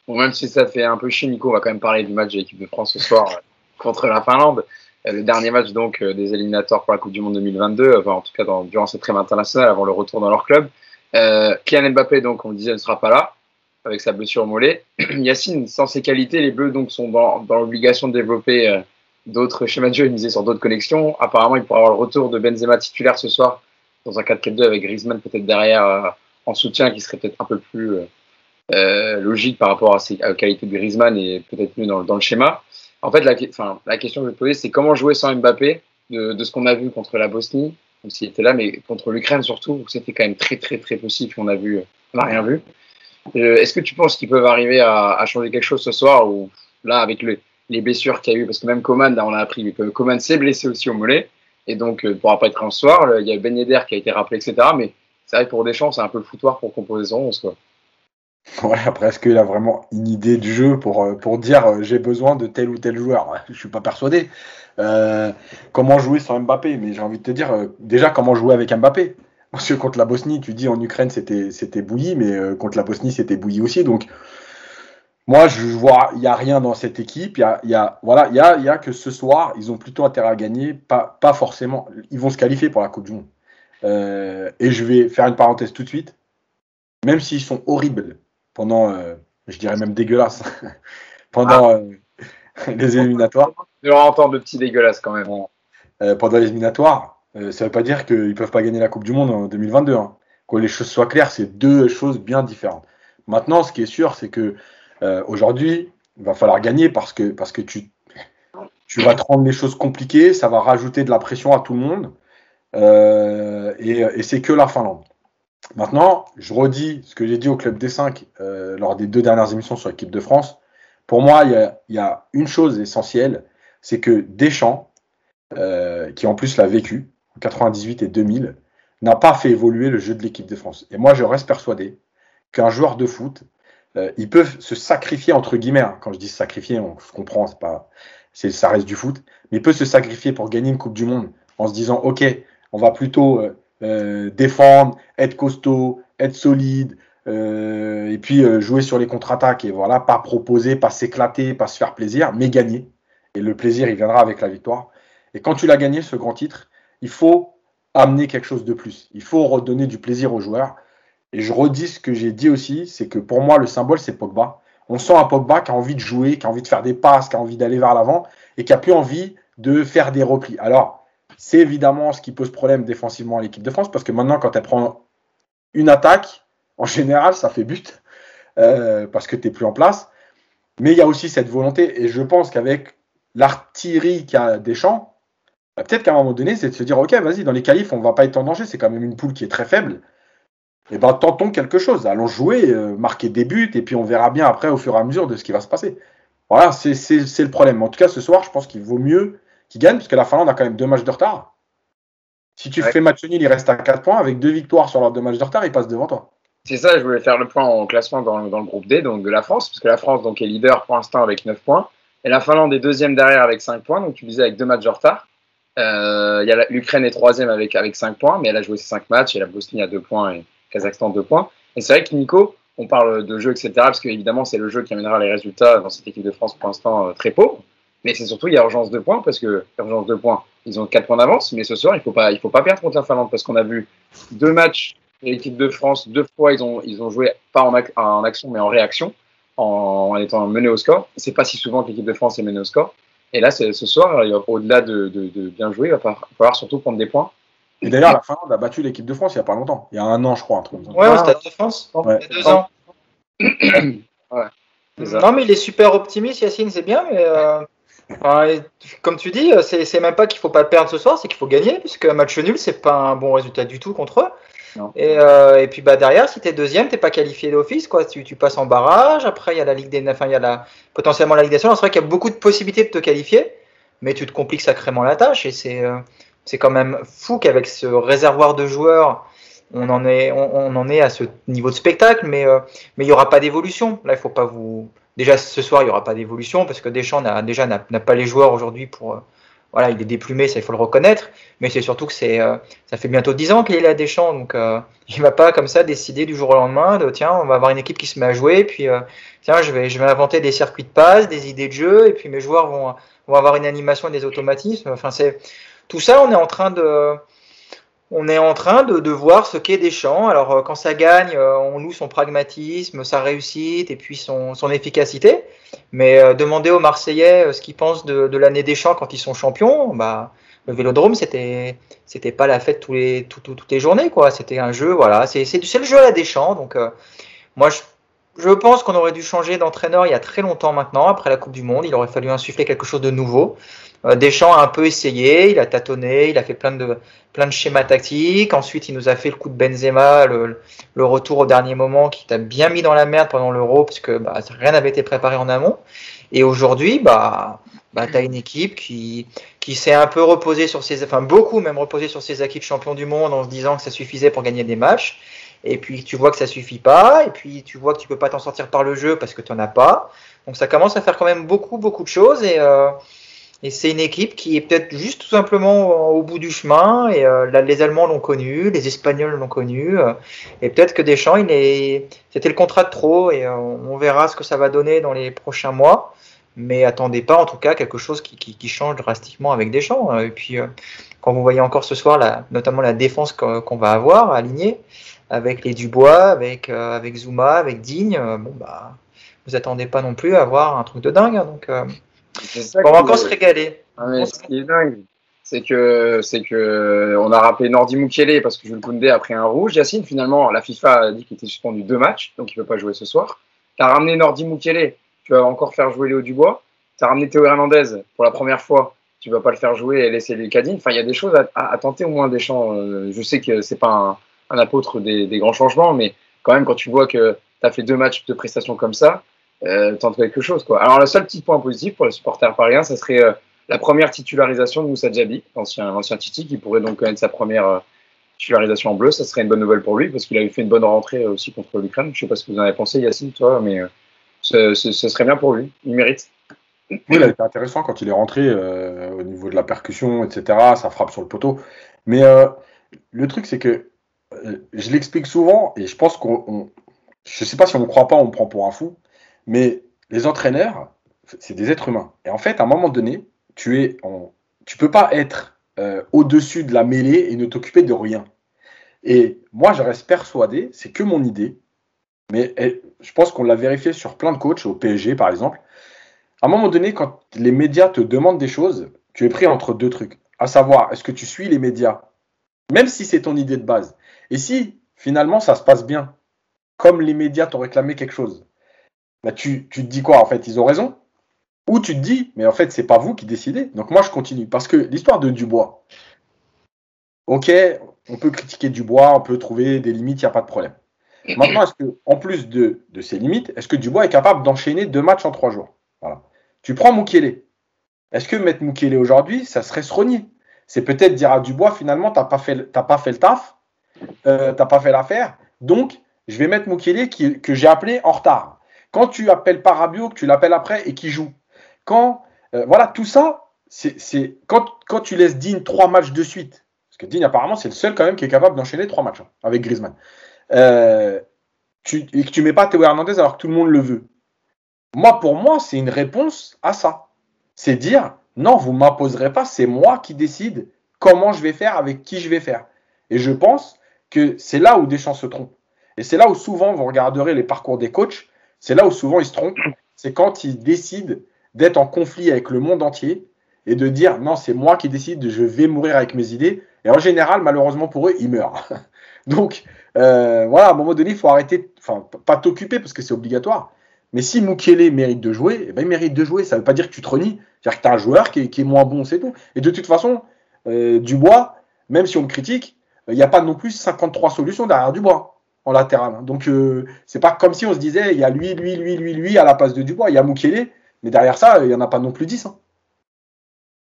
Bon, même si ça fait un peu chier, Nico, on va quand même parler du match de l'équipe de France ce soir euh, contre la Finlande. Euh, le dernier match donc euh, des éliminatoires pour la Coupe du Monde 2022, enfin, en tout cas durant cette trêve internationale avant le retour dans leur club. Euh, Mbappé, donc on le disait, ne sera pas là avec sa blessure au mollet. Yacine, sans ses qualités, les Bleus donc sont dans, dans l'obligation de développer euh, d'autres schémas de jeu et miser sur d'autres connexions. Apparemment, il pourra avoir le retour de Benzema titulaire ce soir dans un 4-4-2 avec Griezmann peut-être derrière euh, en soutien qui serait peut-être un peu plus euh, logique par rapport à, ses, à la qualité de Griezmann et peut-être mieux dans, dans, le schéma. En fait, la, la question que je vais poser, c'est comment jouer sans Mbappé de ce qu'on a vu contre la Bosnie, même s'il était là, mais contre l'Ukraine surtout, c'était quand même très très très possible, on a vu, on n'a rien vu. Euh, Est-ce que tu penses qu'ils peuvent arriver à, changer quelque chose ce soir ou là avec le, les blessures qu'il y a eu, parce que même Coman, là on a appris que Coman s'est blessé aussi au mollet et donc ne euh, pourra pas être en soir. Il y a Ben Yedder qui a été rappelé, etc. Mais c'est vrai que pour Deschamps, c'est un peu le foutoir pour composer son 11. Quoi. Ouais, après, est-ce qu'il a vraiment une idée du jeu pour, euh, pour dire euh, j'ai besoin de tel ou tel joueur? Je suis pas persuadé. Euh, comment jouer sans Mbappé? Mais j'ai envie de te dire, déjà, comment jouer avec Mbappé? Parce que contre la Bosnie, tu dis en Ukraine c'était, bouilli, mais contre la Bosnie c'était bouilli aussi. Donc, moi, je vois, il n'y a rien dans cette équipe. Il y a, y a, voilà, il y a, y a que ce soir, ils ont plutôt intérêt à gagner, pas, pas forcément. Ils vont se qualifier pour la Coupe du Monde. et je vais faire une parenthèse tout de suite. Même s'ils sont horribles, pendant, euh, je dirais même dégueulasse, pendant ah. euh, les éliminatoires. Je vais entendre de petits dégueulasses quand même. Euh, pendant les éliminatoires, ça ne veut pas dire qu'ils ne peuvent pas gagner la Coupe du Monde en 2022. Hein. Que les choses soient claires, c'est deux choses bien différentes. Maintenant, ce qui est sûr, c'est que aujourd'hui, il va falloir gagner parce que, parce que tu, tu vas te rendre les choses compliquées, ça va rajouter de la pression à tout le monde. et, et c'est que la Finlande. Maintenant, je redis ce que j'ai dit au Club D5 euh, lors des deux dernières émissions sur l'équipe de France. Pour moi, il y a, y a, une chose essentielle, c'est que Deschamps, euh, qui en plus l'a vécu en 98 et 2000, n'a pas fait évoluer le jeu de l'équipe de France. Et moi, je reste persuadé qu'un joueur de foot, euh, il peut se sacrifier entre guillemets. Hein. Quand je dis sacrifier, on, je comprends, c'est pas, c'est, ça reste du foot, mais il peut se sacrifier pour gagner une Coupe du Monde en se disant, ok, on va plutôt euh, défendre, être costaud, être solide, euh, et puis euh, jouer sur les contre-attaques et voilà, pas proposer, pas s'éclater, pas se faire plaisir, mais gagner. Et le plaisir, il viendra avec la victoire. Et quand tu l'as gagné, ce grand titre, il faut amener quelque chose de plus. Il faut redonner du plaisir aux joueurs. Et je redis ce que j'ai dit aussi, c'est que pour moi, le symbole, c'est Pogba. On sent un Pogba qui a envie de jouer, qui a envie de faire des passes, qui a envie d'aller vers l'avant et qui a plus envie de faire des replis. Alors, c'est évidemment ce qui pose problème défensivement à l'équipe de France, parce que maintenant, quand elle prend une attaque, en général, ça fait but, euh, parce que tu n'es plus en place. Mais il y a aussi cette volonté, et je pense qu'avec l'artillerie qu'a Deschamps, bah, peut-être qu'à un moment donné, c'est de se dire, ok, vas-y, dans les qualifs, on va pas être en danger, c'est quand même une poule qui est très faible. Et eh ben tentons quelque chose, allons jouer, euh, marquer des buts, et puis on verra bien après au fur et à mesure de ce qui va se passer. Voilà, c'est le problème. En tout cas, ce soir, je pense qu'il vaut mieux qui gagne, puisque la Finlande a quand même deux matchs de retard. Si tu ouais. fais match nul, il reste à 4 points. Avec deux victoires sur leurs deux matchs de retard, il passe devant toi. C'est ça, je voulais faire le point en classement dans, dans, le groupe D, donc de la France, parce que la France donc, est leader pour l'instant avec 9 points. Et la Finlande est deuxième derrière avec 5 points, donc tu disais avec deux matchs de retard. Euh, L'Ukraine est troisième avec, avec 5 points, mais elle a joué ses 5 matchs, et la Bosnie a 2 points et Kazakhstan 2 points. Et c'est vrai que Nico, on parle de jeu, etc., parce qu'évidemment, c'est le jeu qui amènera les résultats dans cette équipe de France pour l'instant euh, très pauvre. Mais c'est surtout, il y a urgence de points, parce que urgence de points, ils ont 4 points d'avance, mais ce soir, il ne faut, pas, il faut pas perdre contre la Finlande, parce qu'on a vu deux matchs de l'équipe de France, deux fois, ils ont, ils ont joué pas en, ac en action, mais en réaction, en, en étant mené au score. C'est pas si souvent que l'équipe de France est menée au score. Et là, ce soir, au-delà de, de, de, bien jouer, il va falloir surtout prendre des points. Et d'ailleurs, la Finlande a battu l'équipe de France il n'y a pas longtemps. Il y a un an, je crois. Un truc. Ouais, au Stade de France. Ouais. Il y a deux ans. ouais. Non, mais il est super optimiste, Yacine, c'est bien, mais euh, Comme tu dis, c'est même pas qu'il faut pas perdre ce soir, c'est qu'il faut gagner, puisque un match nul, c'est pas un bon résultat du tout contre eux. Et, euh, et, puis bah derrière, si tu es deuxième, t'es pas qualifié d'office, quoi. Tu, tu, passes en barrage. Après, il y a la Ligue des, enfin il y a la, potentiellement la Ligue des Nations. C'est vrai qu'il y a beaucoup de possibilités de te qualifier, mais tu te compliques sacrément la tâche. Et c'est euh, c'est quand même fou qu'avec ce réservoir de joueurs, on en est on, on, en est à ce niveau de spectacle, mais euh, mais il y aura pas d'évolution. Là, il faut pas vous Déjà, ce soir, il n'y aura pas d'évolution parce que Deschamps n'a déjà n'a pas les joueurs aujourd'hui pour, voilà, il est déplumé, ça il faut le reconnaître, mais c'est surtout que c'est, euh, ça fait bientôt 10 ans qu'il est là Deschamps, donc euh, il va pas comme ça décider du jour au lendemain de tiens, on va avoir une équipe qui se met à jouer, puis euh, tiens, je vais, je vais inventer des circuits de passe, des idées de jeu, et puis mes joueurs vont, vont avoir une animation et des automatismes. Enfin, c'est tout ça, on est en train de on est en train de, de voir ce qu'est Deschamps. Alors, quand ça gagne, on loue son pragmatisme, sa réussite et puis son, son efficacité. Mais euh, demander aux Marseillais euh, ce qu'ils pensent de, de l'année des champs quand ils sont champions, bah, le Vélodrome c'était c'était pas la fête tous les tout, toutes les journées quoi. C'était un jeu, voilà. C'est c'est le jeu à la Deschamps. Donc euh, moi je je pense qu'on aurait dû changer d'entraîneur il y a très longtemps maintenant, après la Coupe du Monde. Il aurait fallu insuffler quelque chose de nouveau. Euh, Deschamps a un peu essayé, il a tâtonné, il a fait plein de, plein de schémas tactiques. Ensuite, il nous a fait le coup de Benzema, le, le retour au dernier moment qui t'a bien mis dans la merde pendant l'Euro, parce que bah, rien n'avait été préparé en amont. Et aujourd'hui, bah, bah, tu as une équipe qui, qui s'est un peu reposée sur ses, enfin beaucoup même reposée sur ses acquis de champion du monde en se disant que ça suffisait pour gagner des matchs et puis tu vois que ça suffit pas, et puis tu vois que tu peux pas t'en sortir par le jeu parce que tu n'en as pas. Donc ça commence à faire quand même beaucoup, beaucoup de choses, et, euh, et c'est une équipe qui est peut-être juste tout simplement au bout du chemin, et euh, là, les Allemands l'ont connu, les Espagnols l'ont connu, euh, et peut-être que Deschamps, il est... c'était le contrat de trop, et euh, on verra ce que ça va donner dans les prochains mois. Mais attendez pas en tout cas quelque chose qui, qui, qui change drastiquement avec Deschamps. Et puis quand vous voyez encore ce soir, la, notamment la défense qu'on va avoir alignée, avec les Dubois, avec, euh, avec Zuma, avec Digne, euh, bon bah vous attendez pas non plus à avoir un truc de dingue. Hein, donc euh, on va encore se régaler. Ah, mais ce qui est dingue, c'est que c'est que on a rappelé Nordi Mukiele parce que Jules Koundé a pris un rouge. Yacine, finalement, la FIFA a dit qu'il était suspendu deux matchs, donc il peut pas jouer ce soir. Tu as ramené Nordi Mukiele, tu vas encore faire jouer Léo Dubois. Tu as ramené Théo Hernandez pour la première fois, tu vas pas le faire jouer et laisser les Cadines. Enfin, il y a des choses à, à, à tenter au moins des champs. Je sais que c'est pas un, un apôtre des, grands changements, mais quand même, quand tu vois que tu as fait deux matchs de prestations comme ça, euh, tente quelque chose. Quoi. Alors, le seul petit point positif pour les supporters parisiens, ça serait euh, la première titularisation de Moussa Djabi, l'ancien Titi, qui pourrait donc connaître sa première euh, titularisation en bleu. Ça serait une bonne nouvelle pour lui, parce qu'il avait fait une bonne rentrée aussi contre l'Ukraine. Je sais pas ce que vous en avez pensé, Yacine, toi, mais ce, serait bien pour lui. Il mérite. Oui, il a été intéressant quand il est rentré euh, au niveau de la percussion, etc. Ça frappe sur le poteau. Mais euh, le truc, c'est que euh, je l'explique souvent et je pense qu'on. Je ne sais pas si on ne croit pas, on me prend pour un fou, mais les entraîneurs, c'est des êtres humains. Et en fait, à un moment donné, tu es en, tu peux pas être euh, au-dessus de la mêlée et ne t'occuper de rien. Et moi, je reste persuadé, c'est que mon idée, mais elle, je pense qu'on l'a vérifié sur plein de coachs, au PSG par exemple. À un moment donné, quand les médias te demandent des choses, tu es pris entre deux trucs. À savoir, est-ce que tu suis les médias, même si c'est ton idée de base Et si finalement ça se passe bien, comme les médias t'ont réclamé quelque chose, bah tu, tu te dis quoi En fait, ils ont raison? Ou tu te dis, mais en fait, c'est pas vous qui décidez. Donc moi, je continue. Parce que l'histoire de Dubois, ok, on peut critiquer Dubois, on peut trouver des limites, il n'y a pas de problème. Maintenant, est-ce que, en plus de, de ces limites, est-ce que Dubois est capable d'enchaîner deux matchs en trois jours? Voilà. Tu prends Moukielé. Est-ce que mettre Moukielé aujourd'hui, ça serait se renier C'est peut-être dire à Dubois, finalement, tu n'as pas, fait, pas fait le taf, euh, tu n'as pas fait l'affaire, donc je vais mettre qui, que j'ai appelé en retard. Quand tu appelles pas Rabiot, que tu l'appelles après et qui joue. Quand, euh, voilà, tout ça, c'est quand, quand tu laisses Digne trois matchs de suite, parce que Digne, apparemment, c'est le seul quand même qui est capable d'enchaîner trois matchs hein, avec Griezmann. Euh, tu, et que tu mets pas Théo Hernandez alors que tout le monde le veut. Moi, pour moi, c'est une réponse à ça. C'est dire, non, vous m'imposerez pas, c'est moi qui décide comment je vais faire, avec qui je vais faire. Et je pense que c'est là où Deschamps se trompe. Et c'est là où souvent, vous regarderez les parcours des coachs, c'est là où souvent ils se trompent. C'est quand ils décident d'être en conflit avec le monde entier et de dire, non, c'est moi qui décide, je vais mourir avec mes idées. Et en général, malheureusement pour eux, ils meurent. Donc, euh, voilà, à un moment donné, il faut arrêter, enfin, pas t'occuper parce que c'est obligatoire. Mais si Mukele mérite de jouer, eh ben, il mérite de jouer. Ça ne veut pas dire que tu te renies. C'est-à-dire que tu as un joueur qui est, est, moins bon, c'est tout. Et de toute façon, euh, Dubois, même si on le critique, il n'y a pas non plus 53 solutions derrière Dubois en latéral. Donc, euh, c'est pas comme si on se disait, il y a lui, lui, lui, lui, lui à la place de Dubois. Il y a Mukele, mais derrière ça, il n'y en a pas non plus 10. Hein.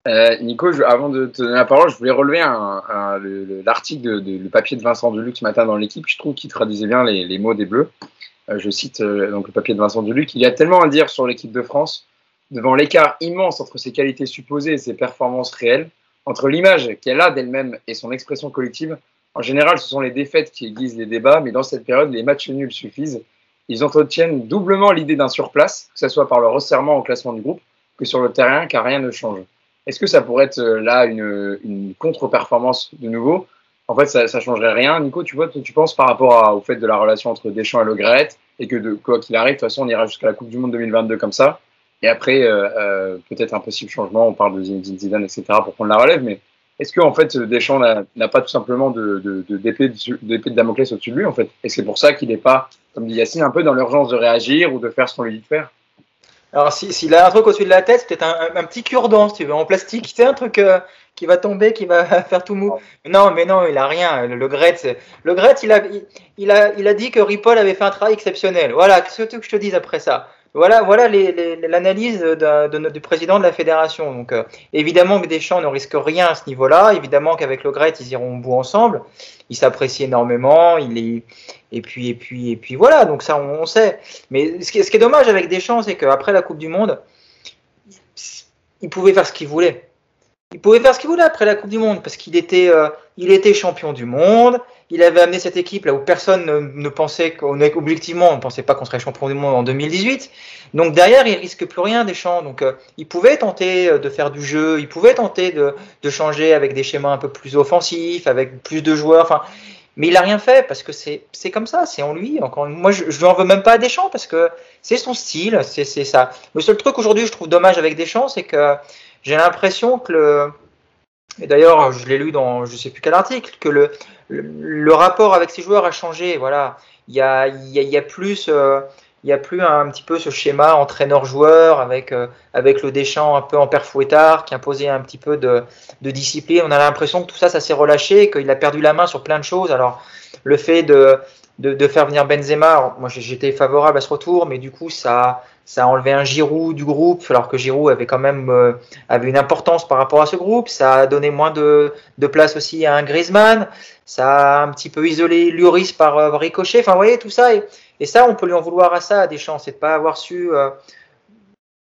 Euh, Nico, avant de te donner la parole, je voulais relever l'article, de, le papier de Vincent Deluc ce matin dans l'équipe. Je trouve qu'il traduisait bien les, mots des Bleus. Euh, je cite euh, donc le papier de Vincent Deluc. Il y a tellement à dire sur l'équipe de France devant l'écart immense entre ses qualités supposées et ses performances réelles, entre l'image qu'elle a d'elle-même et son expression collective, en général, ce sont les défaites qui aiguisent les débats, mais dans cette période, les matchs nuls suffisent. Ils entretiennent doublement l'idée d'un surplace, que ce soit par le resserrement au classement du groupe, que sur le terrain, car rien ne change. Est-ce que ça pourrait être euh, là une, contre-performance de nouveau? En fait, ça, ça changerait rien. Nico, tu vois, tu penses par rapport au fait de la relation entre Deschamps et Le Gret, et que de, quoi qu'il arrive, de toute façon, on ira jusqu'à la Coupe du Monde 2022 comme ça. Et après, euh, euh, peut-être un possible changement, on parle de Zinedine Zidane, etc., pour prendre la relève, mais est-ce que en fait Deschamps n'a pas tout simplement de, de, de, d'épée de, de Damoclès au-dessus de lui en fait? Et c'est pour ça qu'il n'est pas, comme dit Yacine, un peu dans l'urgence de réagir ou de faire ce qu'on lui dit de faire? Alors, s'il a un truc au-dessus de la tête, c'est peut-être un, un, petit cure-dent, si tu veux, en plastique. C'est un truc euh, qui va tomber, qui va faire tout mou. Non, mais non, il a rien. Le, le Gret, le il a, il, a, il a dit que Ripoll avait fait un travail exceptionnel. Voilà, qu'est-ce que je te dise après ça voilà, voilà l'analyse du président de la fédération. Donc, euh, évidemment que Deschamps ne risque rien à ce niveau-là. Évidemment qu'avec le Gret, ils iront au bout ensemble. Ils s'apprécient énormément. Il est, et puis, et puis, et puis voilà. Donc ça, on, sait. Mais ce qui, est dommage avec Deschamps, c'est qu'après la Coupe du Monde, il pouvait faire ce qu'il voulait. Il pouvait faire ce qu'il voulait après la Coupe du Monde parce qu'il était, euh, était champion du monde il avait amené cette équipe là où personne ne, pensait qu'on objectivement on pensait pas qu'on serait champion du monde en 2018. Donc derrière, il risque plus rien des champs. Donc euh, il pouvait tenter euh, de faire du jeu, il pouvait tenter de, changer avec des schémas un peu plus offensifs, avec plus de joueurs. Enfin, mais il a rien fait parce que c'est c'est comme ça, c'est en lui. Moi, je, je lui en veux même pas à Deschamps parce que c'est son style, c'est c'est ça. Le seul truc aujourd'hui, je trouve dommage avec Deschamps, c'est que j'ai l'impression que le et d'ailleurs, je l'ai lu dans je sais plus quel article, que le, le, rapport avec ces joueurs a changé. Voilà, il y a, plus, euh, il y a plus un, un, petit peu ce schéma entraîneur-joueur avec euh, avec le Deschamps un peu en père fouettard qui imposait un petit peu de, de discipline. On a l'impression que tout ça, ça s'est relâché, qu'il a perdu la main sur plein de choses. Alors, le fait de de, faire venir Benzema, moi j'étais favorable à ce retour, mais du coup ça ça a enlevé un Giroud du groupe, alors que Giroud avait quand même euh, avait une importance par rapport à ce groupe. Ça a donné moins de, de place aussi à un Griezmann. Ça a un petit peu isolé Lloris par euh, ricochet. Enfin, vous voyez tout ça. Et, et, ça, on peut lui en vouloir à ça, à Deschamps, c'est de pas avoir su euh,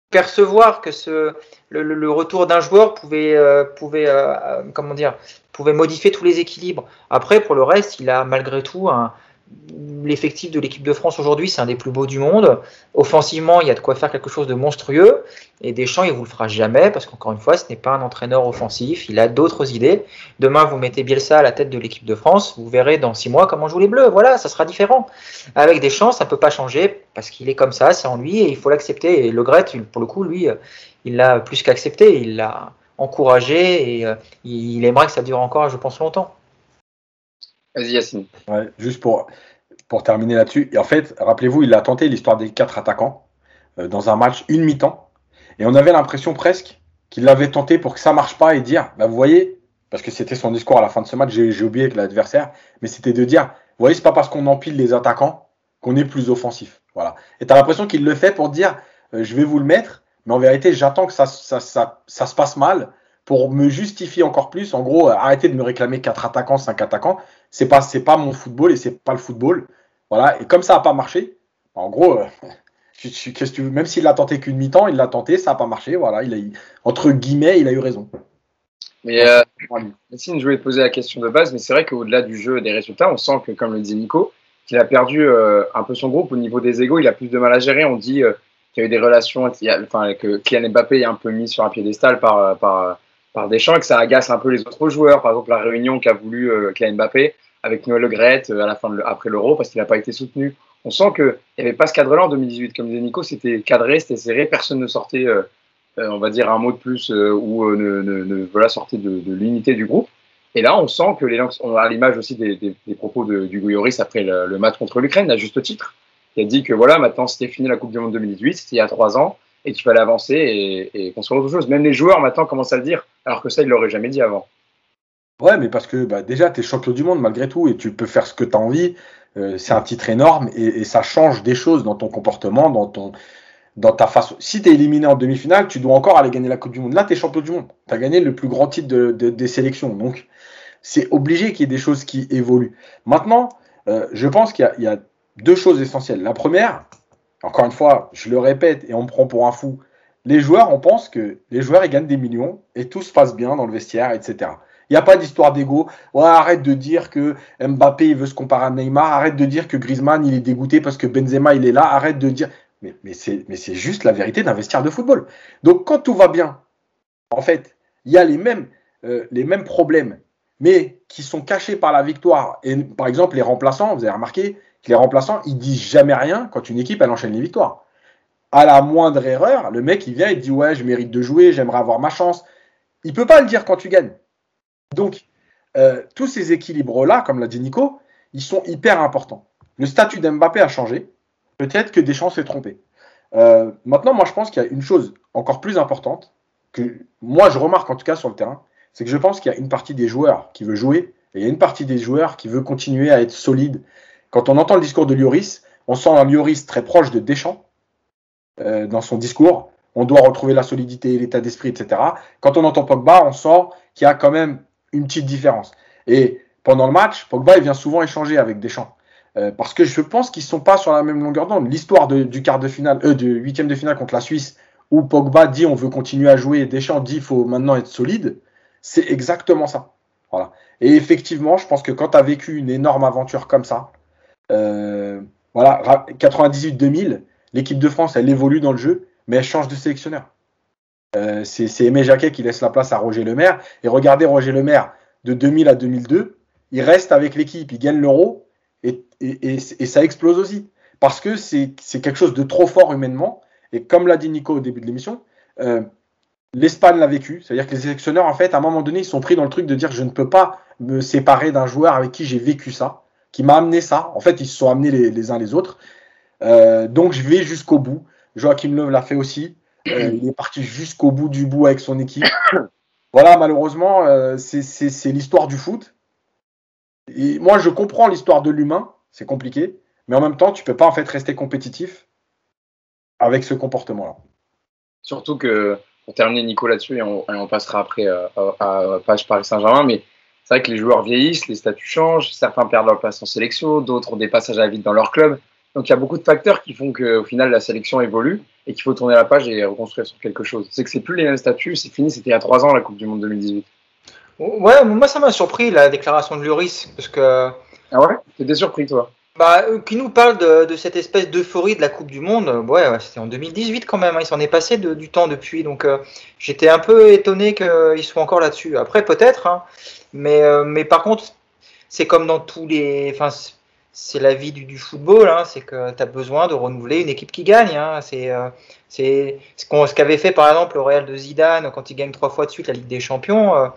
percevoir que ce le, retour d'un joueur pouvait euh, pouvait comment dire pouvait modifier tous les équilibres. Après, pour le reste, il a malgré tout un l'effectif de l'équipe de France aujourd'hui, c'est un des plus beaux du monde. Offensivement, il y a de quoi faire quelque chose de monstrueux. Et Deschamps, il vous le fera jamais parce qu'encore une fois, ce n'est pas un entraîneur offensif. Il a d'autres idées. Demain, vous mettez Bielsa à la tête de l'équipe de France. Vous verrez dans six mois comment jouent les Bleus. Voilà, ça sera différent. Avec Deschamps, ça peut pas changer parce qu'il est comme ça, c'est en lui et il faut l'accepter. Et Le Gret, pour le coup, lui, il l'a plus qu'accepté. Il l'a encouragé et euh, il aimerait que ça dure encore, je pense, longtemps. Vas-y, Yacine. Juste pour, terminer là-dessus. Et en fait, rappelez-vous, il a tenté l'histoire des quatre attaquants euh, dans un match une mi-temps. Et on avait l'impression presque qu'il l'avait tenté pour que ça marche pas et dire, bah, vous voyez, parce que c'était son discours à la fin de ce match, j'ai oublié avec l'adversaire, mais c'était de dire, vous voyez, c'est pas parce qu'on empile les attaquants qu'on est plus offensif. Voilà. Et tu as l'impression qu'il le fait pour dire, euh, je vais vous le mettre, mais en vérité, j'attends que ça, se passe mal pour me justifier encore plus. En gros, arrêtez de me réclamer quatre attaquants, cinq attaquants. C'est pas, c'est pas mon football et c'est pas le football. Voilà. Et comme ça n'a pas marché, en gros, euh, tu veux? Même s'il l'a tenté qu'une mi-temps, il l'a tenté, ça n'a pas marché. Voilà. Il a, entre guillemets, il a eu raison. Mais euh, je voulais te poser la question de base, mais c'est vrai qu'au-delà du jeu et des résultats, on sent que, comme le dit Nico, qu'il a perdu euh, un peu son groupe au niveau des égaux. Il a plus de mal à gérer. On dit euh, qu'il y a eu des relations, enfin, que Kylian Mbappé est un peu mis sur un piédestal par, par par Deschamps et que ça agace un peu les autres joueurs. Par exemple, la réunion qu'a voulu euh, Kylian Mbappé avec Noël Le Gret euh, à la fin après l'Euro parce qu'il n'a pas été soutenu. On sent qu'il n'y avait pas ce cadre-là en 2018. Comme disait Nico, c'était cadré, c'était serré, personne ne sortait, euh, euh, on va dire, un mot de plus ou ne, ne, ne, voilà, sortait de, l'unité du groupe. Et là, on sent que les on a l'image aussi des, propos de, du Goyoris après le, le match contre l'Ukraine, à juste titre. Il a dit que voilà, maintenant c'était fini la Coupe du Monde 2018, c'était il y a trois ans et qu'il fallait avancer et, et construire autre chose. Même les joueurs maintenant commencent à le dire, alors que ça, ils l'auraient jamais dit avant. Ouais, mais parce que bah, déjà, tu es champion du monde malgré tout et tu peux faire ce que tu as envie. Euh, c'est un titre énorme et, ça change des choses dans ton comportement, dans, ton, dans ta façon. Si tu es éliminé en demi-finale, tu dois encore aller gagner la Coupe du Monde. Là, tu es champion du monde. Tu as gagné le plus grand titre de, de, des sélections. Donc, c'est obligé qu'il y ait des choses qui évoluent. Maintenant, euh, je pense qu'il y, a deux choses essentielles. La première, encore une fois, je le répète et on me prend pour un fou. les joueurs, on pense que les joueurs, ils gagnent des millions et tout se passe bien dans le vestiaire, etc. Il n'y a pas d'histoire d'ego. Ouais, arrête de dire que Mbappé veut se comparer à Neymar. Arrête de dire que Griezmann il est dégoûté parce que Benzema il est là. Arrête de dire. Mais, mais c'est juste la vérité d'un vestiaire de football. Donc quand tout va bien, en fait, il y a les mêmes, euh, les mêmes problèmes, mais qui sont cachés par la victoire. Et par exemple, les remplaçants, vous avez remarqué les remplaçants, ils disent jamais rien quand une équipe elle enchaîne les victoires. À la moindre erreur, le mec il vient et dit ouais, je mérite de jouer, j'aimerais avoir ma chance. Il peut pas le dire quand tu gagnes. Donc, euh, tous ces équilibres-là, comme l'a dit Nico, ils sont hyper importants. Le statut d'Mbappé a changé. Peut-être que Deschamps s'est trompé. Euh, maintenant, moi, je pense qu'il y a une chose encore plus importante que moi, je remarque en tout cas sur le terrain, c'est que je pense qu'il y a une partie des joueurs qui veut jouer et il y a une partie des joueurs qui veut continuer à être solide. Quand on entend le discours de Lloris, on sent un Lloris très proche de Deschamps euh, dans son discours. On doit retrouver la solidité, l'état d'esprit, etc. Quand on entend Pogba, on sent qu'il y a quand même une petite différence. Et pendant le match, Pogba il vient souvent échanger avec Deschamps. Euh, parce que je pense qu'ils ne sont pas sur la même longueur d'onde. L'histoire du quart de finale, euh, du huitième de finale contre la Suisse, où Pogba dit on veut continuer à jouer et Deschamps dit il faut maintenant être solide, c'est exactement ça. Voilà. Et effectivement, je pense que quand tu as vécu une énorme aventure comme ça, euh, voilà, 98-2000, l'équipe de France, elle évolue dans le jeu, mais elle change de sélectionneur. Euh, c'est Aimé Jacquet qui laisse la place à Roger Lemaire. Et regardez Roger Lemaire, de 2000 à 2002, il reste avec l'équipe, il gagne l'euro et, ça explose aussi. Parce que c'est quelque chose de trop fort humainement. Et comme l'a dit Nico au début de l'émission, euh, l'Espagne l'a vécu. C'est-à-dire que les sélectionneurs, en fait, à un moment donné, ils sont pris dans le truc de dire je ne peux pas me séparer d'un joueur avec qui j'ai vécu ça, qui m'a amené ça. En fait, ils se sont amenés les, uns les autres. Euh, donc je vais jusqu'au bout. Joachim Löw l'a fait aussi. Euh, il est parti jusqu'au bout du bout avec son équipe. Voilà, malheureusement, euh, c'est l'histoire du foot. Et moi, je comprends l'histoire de l'humain, c'est compliqué, mais en même temps, tu peux pas en fait rester compétitif avec ce comportement-là. Surtout que, pour terminer Nico là-dessus, et, on, passera après euh, à, Page Paris Saint-Germain, mais c'est vrai que les joueurs vieillissent, les statuts changent, certains perdent leur place en sélection, d'autres ont des passages à vide dans leur club. Donc il y a beaucoup de facteurs qui font qu'au final la sélection évolue et qu'il faut tourner la page et reconstruire sur quelque chose. C'est que c'est plus les mêmes statuts, c'est fini, c'était il y a trois ans la Coupe du Monde 2018. Ouais, moi ça m'a surpris la déclaration de Lloris parce que. Ah ouais? T'étais surpris toi? Bah, euh, qui nous parle de, cette espèce d'euphorie de la Coupe du Monde, ouais, c'était en 2018 quand même, hein, il s'en est passé du temps depuis, donc euh, j'étais un peu étonné qu'ils soient encore là-dessus. Après, peut-être, hein, mais, euh, mais par contre, c'est comme dans tous les. Enfin, c'est la vie du, football, hein, c'est que tu as besoin de renouveler une équipe qui gagne. Hein, c'est euh, ce qu'avait fait par exemple le Real de Zidane quand il gagne trois fois de suite la Ligue des Champions.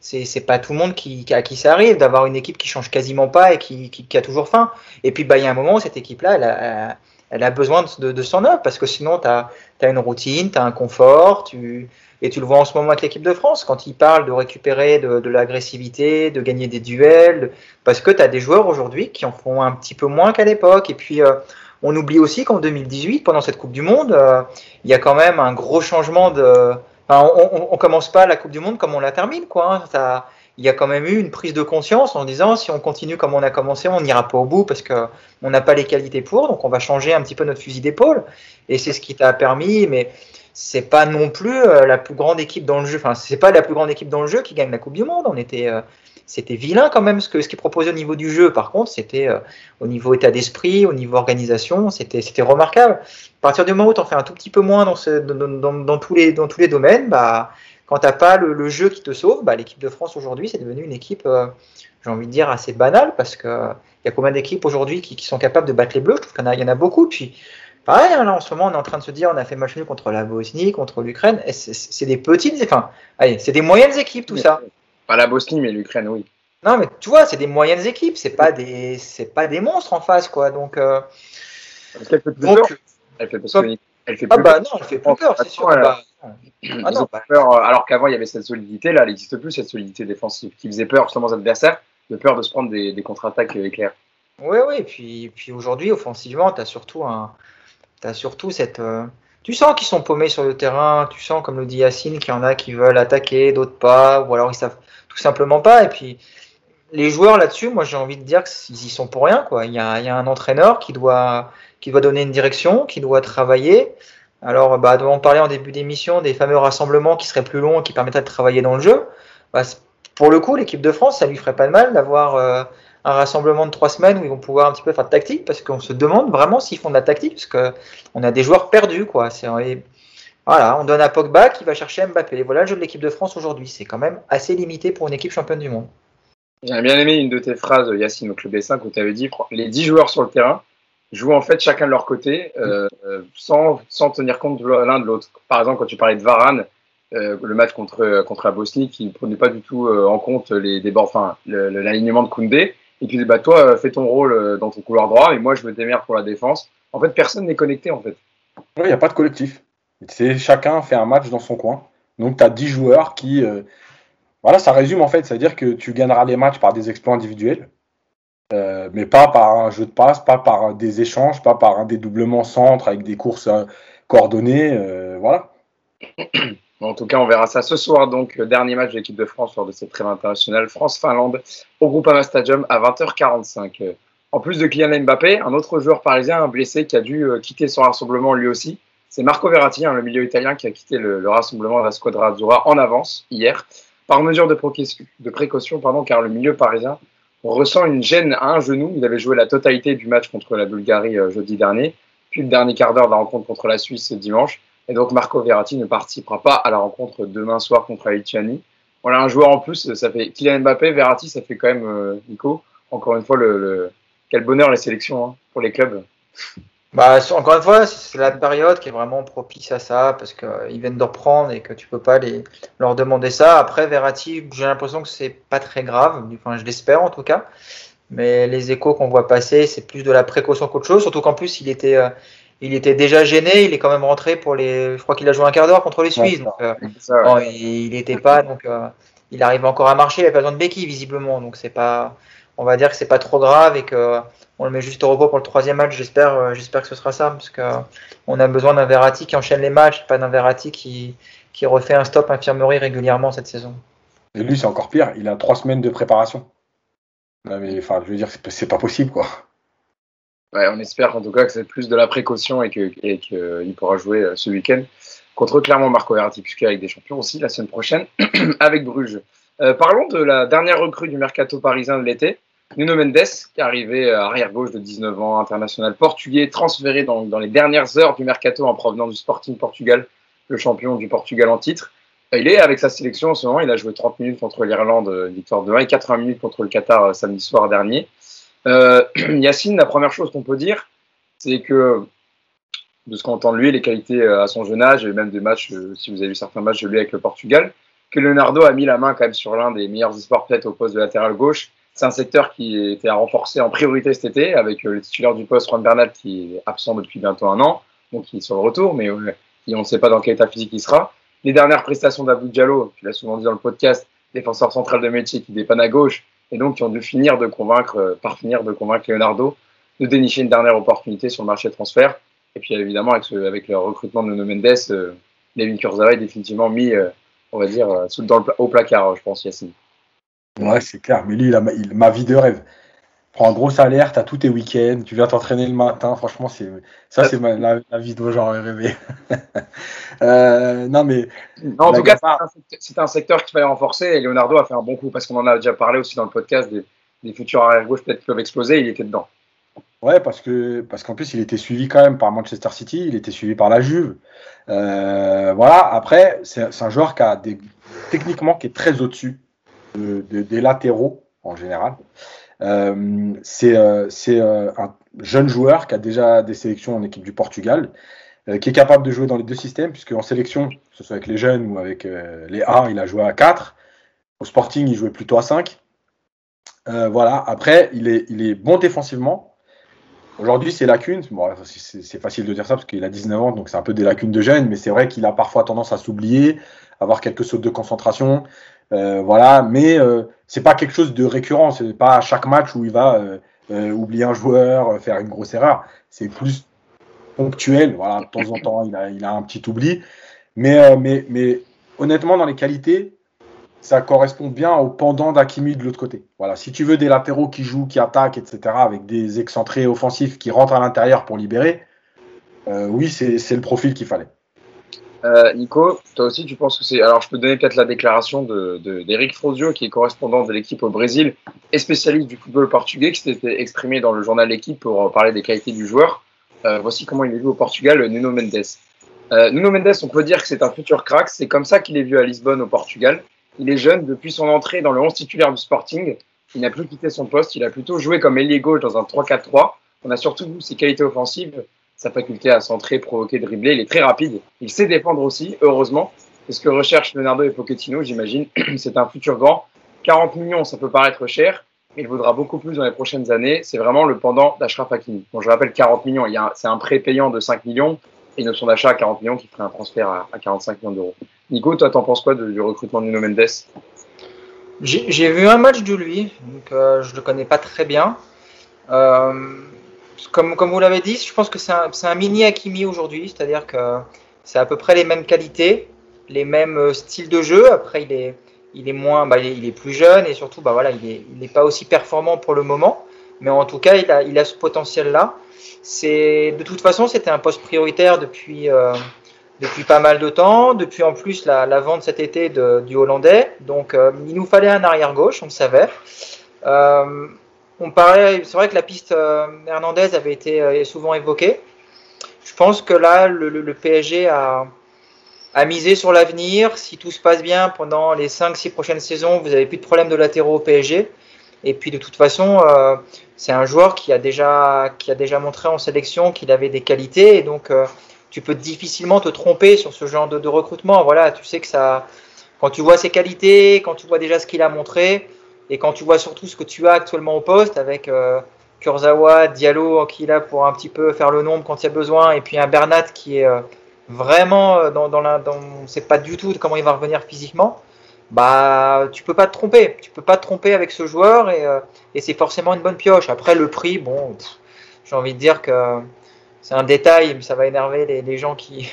C'est pas tout le monde qui, à qui ça arrive d'avoir une équipe qui change quasiment pas et qui, qui, a toujours faim. Et puis bah, il y a un moment où cette équipe-là, elle a, besoin de, de, s'en parce que sinon tu as, une routine, tu as un confort, tu, et tu le vois en ce moment avec l'équipe de France, quand il parle de récupérer de, l'agressivité, de gagner des duels, parce que tu as des joueurs aujourd'hui qui en font un petit peu moins qu'à l'époque. Et puis, euh, on oublie aussi qu'en 2018, pendant cette Coupe du Monde, euh, il y a quand même un gros changement de. On, ne commence pas la Coupe du Monde comme on la termine, quoi. Hein. il y a quand même eu une prise de conscience en disant si on continue comme on a commencé, on n'ira pas au bout parce que on n'a pas les qualités pour, donc on va changer un petit peu notre fusil d'épaule. Et c'est ce qui t'a permis, mais c'est pas non plus euh, la plus grande équipe dans le jeu. Enfin, c'est pas la plus grande équipe dans le jeu qui gagne la Coupe du Monde. On était, euh, c'était vilain quand même ce que ce qui proposait au niveau du jeu. Par contre, c'était euh, au niveau état d'esprit, au niveau organisation, c'était c'était remarquable. À partir du moment où tu en fais un tout petit peu moins dans, ce, dans, dans, tous les dans tous les domaines, bah quand t'as pas le, jeu qui te sauve, bah, l'équipe de France aujourd'hui c'est devenu une équipe, j'ai envie de dire assez banale parce que il y a combien d'équipes aujourd'hui qui, qui, sont capables de battre les Bleus? Je trouve qu'il y, y, en a beaucoup. Puis Pareil, hein, là en ce moment, on est en train de se dire, on a fait match nul contre la Bosnie, contre l'Ukraine. C'est des petites, enfin, allez, c'est des moyennes équipes tout ça. Pas la Bosnie, mais l'Ukraine, oui. Non, mais tu vois, c'est des moyennes équipes, c'est pas des, c'est pas des monstres en face, quoi. Donc, euh... elle fait plus peur. Elle fait, parce elle fait ah plus ah bah non, elle fait plus peur, c'est sûr. Bah, ah non, bah... peur, euh, alors qu'avant il y avait cette solidité, là, elle n'existe plus cette solidité défensive qui faisait peur justement aux adversaires, de peur de se prendre des, des contre-attaques éclairs. Oui, oui, et puis, puis aujourd'hui, offensivement, tu as surtout un, tu surtout cette. Euh, tu sens qu'ils sont paumés sur le terrain, tu sens, comme le dit Yacine, qu'il y en a qui veulent attaquer, d'autres pas, ou alors ils savent tout simplement pas. Et puis, les joueurs là-dessus, moi j'ai envie de dire qu'ils y sont pour rien. Quoi. Il, y a, il y a un entraîneur qui doit, qui doit donner une direction, qui doit travailler. Alors, bah, on parlait en début d'émission des fameux rassemblements qui seraient plus longs, qui permettraient de travailler dans le jeu. Bah, pour le coup, l'équipe de France, ça lui ferait pas de mal d'avoir euh, un rassemblement de trois semaines où ils vont pouvoir un petit peu faire de tactique, parce qu'on se demande vraiment s'ils font de la tactique, parce qu'on a des joueurs perdus, quoi. Voilà, on donne à Pogba qui va chercher Mbappé. Voilà le jeu de l'équipe de France aujourd'hui. C'est quand même assez limité pour une équipe championne du monde. J'ai bien aimé une de tes phrases, Yacine, au Club des 5, où tu avais dit les 10 joueurs sur le terrain jouent en fait chacun de leur côté euh, sans, sans, tenir compte de l'un de l'autre. Par exemple, quand tu parlais de Varane, euh, le match contre, contre la Bosnie, qui ne prenait pas du tout euh, en compte les enfin, l'alignement de Koundé, et qui disait bah, Toi, fais ton rôle dans ton couloir droit, et moi, je me démerde pour la défense. En fait, personne n'est connecté, en fait. Il n'y a pas de collectif. C'est chacun fait un match dans son coin. Donc, tu as 10 joueurs qui. voilà, ça résume en fait, c'est-à-dire que tu gagneras les matchs par des exploits individuels. Euh, mais pas par un jeu de passe, pas par des échanges, pas par un dédoublement centre avec des courses euh, coordonnées. Euh, voilà. En tout cas, on verra ça ce soir. Donc, dernier match de l'équipe de France lors de cette trêve internationale France-Finlande au Groupama Stadium à 20h45. En plus de Kylian Mbappé, un autre joueur parisien blessé qui a dû quitter son rassemblement lui aussi, c'est Marco Verratti, hein, le milieu italien qui a quitté le, rassemblement de la Squadra Azzurra en avance hier, par mesure de, précaution, pardon, car le milieu parisien on ressent une gêne à un genou. Il avait joué la totalité du match contre la Bulgarie euh, jeudi dernier, puis le dernier quart d'heure de la rencontre contre la Suisse dimanche. Et donc Marco Verratti ne participera pas à la rencontre demain soir contre la Lituanie. Voilà un joueur en plus, ça fait Kylian Mbappé, Verratti, ça fait quand même euh, Nico. Encore une fois, le, quel bonheur les sélections hein, pour les clubs. Bah, encore une fois, c'est la période qui est vraiment propice à ça parce qu'ils euh, viennent de reprendre et que tu peux pas les, leur demander ça. Après, Verratti, j'ai l'impression que c'est pas très grave, enfin, je l'espère en tout cas. Mais les échos qu'on voit passer, c'est plus de la précaution qu'autre chose. Surtout qu'en plus, il était, euh, il était déjà gêné. Il est quand même rentré pour les. Je crois qu'il a joué un quart d'heure contre les Suisses. donc, euh, il n'était pas. Donc, il arrive encore à marcher. Il a pas besoin de béquille visiblement. Donc, c'est pas. On va dire que c'est pas trop grave et que on le met juste au repos pour le troisième match. J'espère, euh, j'espère que ce sera ça, parce qu'on a besoin d'un Verratti qui enchaîne les matchs, pas d'un Verratti qui, qui refait un stop infirmerie régulièrement cette saison. Et lui, c'est encore pire. Il a trois semaines de préparation. mais enfin, je veux dire, c'est pas possible, quoi. Ouais, on espère en tout cas que c'est plus de la précaution et qu'il et pourra jouer euh, ce week-end contre clairement Marco Verratti, puisqu'il avec des champions aussi la semaine prochaine avec Bruges. Euh, parlons de la dernière recrue du mercato parisien de l'été. Nuno Mendes, qui est arrivé arrière-gauche de 19 ans, international portugais, transféré dans, les dernières heures du mercato en provenance du Sporting Portugal, le champion du Portugal en titre. Il est avec sa sélection en ce moment, il a joué 30 minutes contre l'Irlande, euh, victoire de 1, et 80 minutes contre le Qatar euh, samedi soir dernier. Euh, Yacine, la première chose qu'on peut dire, c'est que de ce qu'on entend de lui, les qualités à son jeune âge, et même des matchs, si vous avez vu certains matchs de lui avec le Portugal, que Leonardo a mis la main quand même sur l'un des meilleurs espoirs peut-être au poste de latéral gauche, c'est un secteur qui était à renforcer en priorité cet été, avec euh, le titulaire du poste, Juan Bernat, qui est absent depuis bientôt un an, donc qui est sur le retour, mais qui, on ne sait pas dans quel état physique il sera. Les dernières prestations d'Abou Diallo, tu l'as souvent dit dans le podcast, défenseur central de métier qui dépanne à gauche, et donc qui ont dû finir de convaincre, euh, par finir de convaincre Leonardo de dénicher une dernière opportunité sur le marché de transfert. Et puis évidemment, avec, le recrutement de Nuno Mendes, euh, Levin Kurzawa est définitivement mis, on va dire, sous, au placard, je pense, Yacine. Ouais, c'est clair. Mais lui, il a ma, vie de rêve. Prends un gros salaire, t'as tous tes week-ends, tu viens t'entraîner le matin. Franchement, c'est ça, c'est la, vie dont j'aurais rêvé. euh, non, mais. en tout cas, c'est un, secteur qu'il fallait renforcer et Leonardo a fait un bon coup parce qu'on en a déjà parlé aussi dans le podcast des, futurs arrière-gauche peut-être qui peuvent exploser. Il était dedans. Ouais, parce que parce qu'en plus il était suivi quand même par Manchester City, il était suivi par la Juve. Euh, voilà. Après, c'est un joueur qui a des techniquement qui est très au-dessus des latéraux en général. Euh, c'est euh, euh, un jeune joueur qui a déjà des sélections en équipe du Portugal, qui est capable de jouer dans les deux systèmes, puisque en sélection, que ce soit avec les jeunes ou avec les A, il a joué à 4. Au Sporting, il jouait plutôt à 5. voilà. Après, il est, il est bon défensivement. Aujourd'hui, c'est lacunes. Bon, c'est facile de dire ça parce qu'il a 19 ans, donc c'est un peu des lacunes de jeune, mais c'est vrai qu'il a parfois tendance à s'oublier, avoir quelques sautes de concentration. Euh, voilà, mais euh, c'est pas quelque chose de récurrent. C'est pas à chaque match où il va euh, oublier un joueur, faire une grosse erreur. C'est plus ponctuel. Voilà, de temps en temps, il a, il a un petit oubli. Mais, mais, mais honnêtement, dans les qualités, ça correspond bien au pendant d'Akimi de l'autre côté. Voilà, si tu veux des latéraux qui jouent, qui attaquent, etc., avec des excentrés offensifs qui rentrent à l'intérieur pour libérer, oui, c'est le profil qu'il fallait. Euh, Nico, toi aussi, tu penses que c'est. Alors, je peux donner peut-être la déclaration d'Eric de, Frozio, qui est correspondant de l'équipe au Brésil et spécialiste du football portugais, qui s'était exprimé dans le journal L'équipe pour parler des qualités du joueur. Euh, voici comment il est vu au Portugal, Nuno Mendes. Euh, Nuno Mendes, on peut dire que c'est un futur crack. C'est comme ça qu'il est vu à Lisbonne, au Portugal. Il est jeune depuis son entrée dans le 11 titulaire du Sporting. Il n'a plus quitté son poste. Il a plutôt joué comme ailier gauche dans un 3-4-3. On a surtout vu ses qualités offensives sa faculté à centrer, provoquer, dribbler. Il est très rapide. Il sait défendre aussi, heureusement. C'est ce que recherchent Leonardo et Pochettino, j'imagine. C'est un futur grand. 40 millions, ça peut paraître cher, il vaudra beaucoup plus dans les prochaines années. C'est vraiment le pendant d'Ashraf Hakimi. Bon, je rappelle 40 millions, c'est un prêt payant de 5 millions et une option d'achat à 40 millions qui ferait un transfert à, 45 millions d'euros. Nico, toi, t'en penses quoi du recrutement de Nuno Mendes? J'ai vu un match de lui, donc euh, je le connais pas très bien. Euh, comme, vous l'avez dit, je pense que c'est un, mini Hakimi aujourd'hui, c'est-à-dire que c'est à peu près les mêmes qualités, les mêmes euh, styles de jeu. Après, il est, moins, bah, il, est, plus jeune et surtout, bah, voilà, il n'est pas aussi performant pour le moment. Mais en tout cas, il a, ce potentiel-là. De toute façon, c'était un poste prioritaire depuis, euh, depuis pas mal de temps. Depuis en plus la, vente cet été du Hollandais. Donc, euh, il nous fallait un arrière gauche, on le savait. On parlait, c'est vrai que la piste euh, Hernandez avait été euh, souvent évoquée. Je pense que là, le, PSG a, misé sur l'avenir. Si tout se passe bien pendant les 5-6 prochaines saisons, vous n'avez plus de problème de latéraux au PSG. Et puis de toute façon, euh, c'est un joueur qui a, déjà, qui a déjà montré en sélection qu'il avait des qualités. Et donc, tu peux difficilement te tromper sur ce genre de, de, recrutement. Voilà, tu sais que ça, quand tu vois ses qualités, quand tu vois déjà ce qu'il a montré, et quand tu vois surtout ce que tu as actuellement au poste avec euh, Kurzawa, Diallo qui est là pour un petit peu faire le nombre quand il y a besoin, et puis un Bernat qui est euh, vraiment euh, dans, dans la. On ne sait pas du tout comment il va revenir physiquement. Bah, tu peux pas te tromper. Tu peux pas te tromper avec ce joueur et, c'est forcément une bonne pioche. Après, le prix, bon, j'ai envie de dire que c'est un détail, mais ça va énerver les gens qui,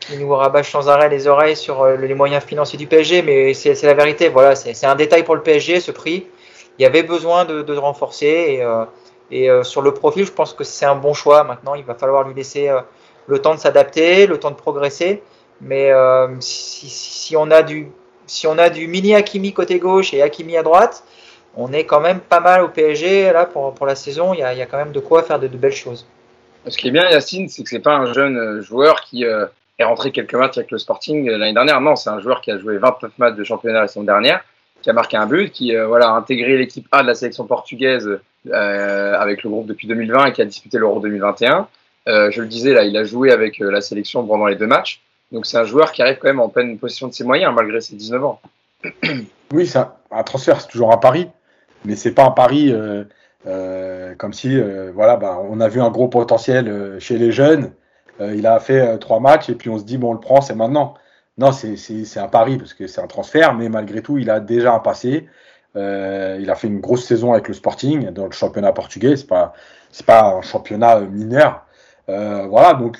qui nous rabâche sans arrêt les oreilles sur euh, les moyens financiers du PSG, mais c'est la vérité. Voilà, c'est un détail pour le PSG, ce prix. Il y avait besoin de, renforcer et, euh, euh, sur le profil, je pense que c'est un bon choix. Maintenant, il va falloir lui laisser le temps de s'adapter, le temps de progresser. Mais si, on a du si on a du mini Hakimi côté gauche et Hakimi à droite, on est quand même pas mal au PSG là pour, pour la saison. Il y, a, il y a quand même de quoi faire de, de belles choses. Ce qui est bien, Yacine, c'est que c'est pas un jeune joueur qui est rentré quelques matchs avec le Sporting euh, l'année dernière. Non, c'est un joueur qui a joué 29 matchs de championnat la saison dernière, qui a marqué un but, qui euh, voilà, a intégré l'équipe A de la sélection portugaise euh, avec le groupe depuis 2020 et qui a disputé l'Euro 2021. Euh, je le disais, là, il a joué avec la sélection pendant les deux matchs. Donc c'est un joueur qui arrive quand même en pleine position de ses moyens, malgré ses 19 ans. Oui, c'est un, un, transfert, c'est toujours un pari, mais c'est pas un pari comme si, voilà, bah, on a vu un gros potentiel chez les jeunes euh, il a fait euh, trois matchs et puis on se dit, bon, on le prend, c'est maintenant. Non, c'est un pari parce que c'est un transfert, mais malgré tout, il a déjà un passé. Euh, il a fait une grosse saison avec le Sporting dans le championnat portugais. C'est pas c'est pas un championnat mineur. voilà, donc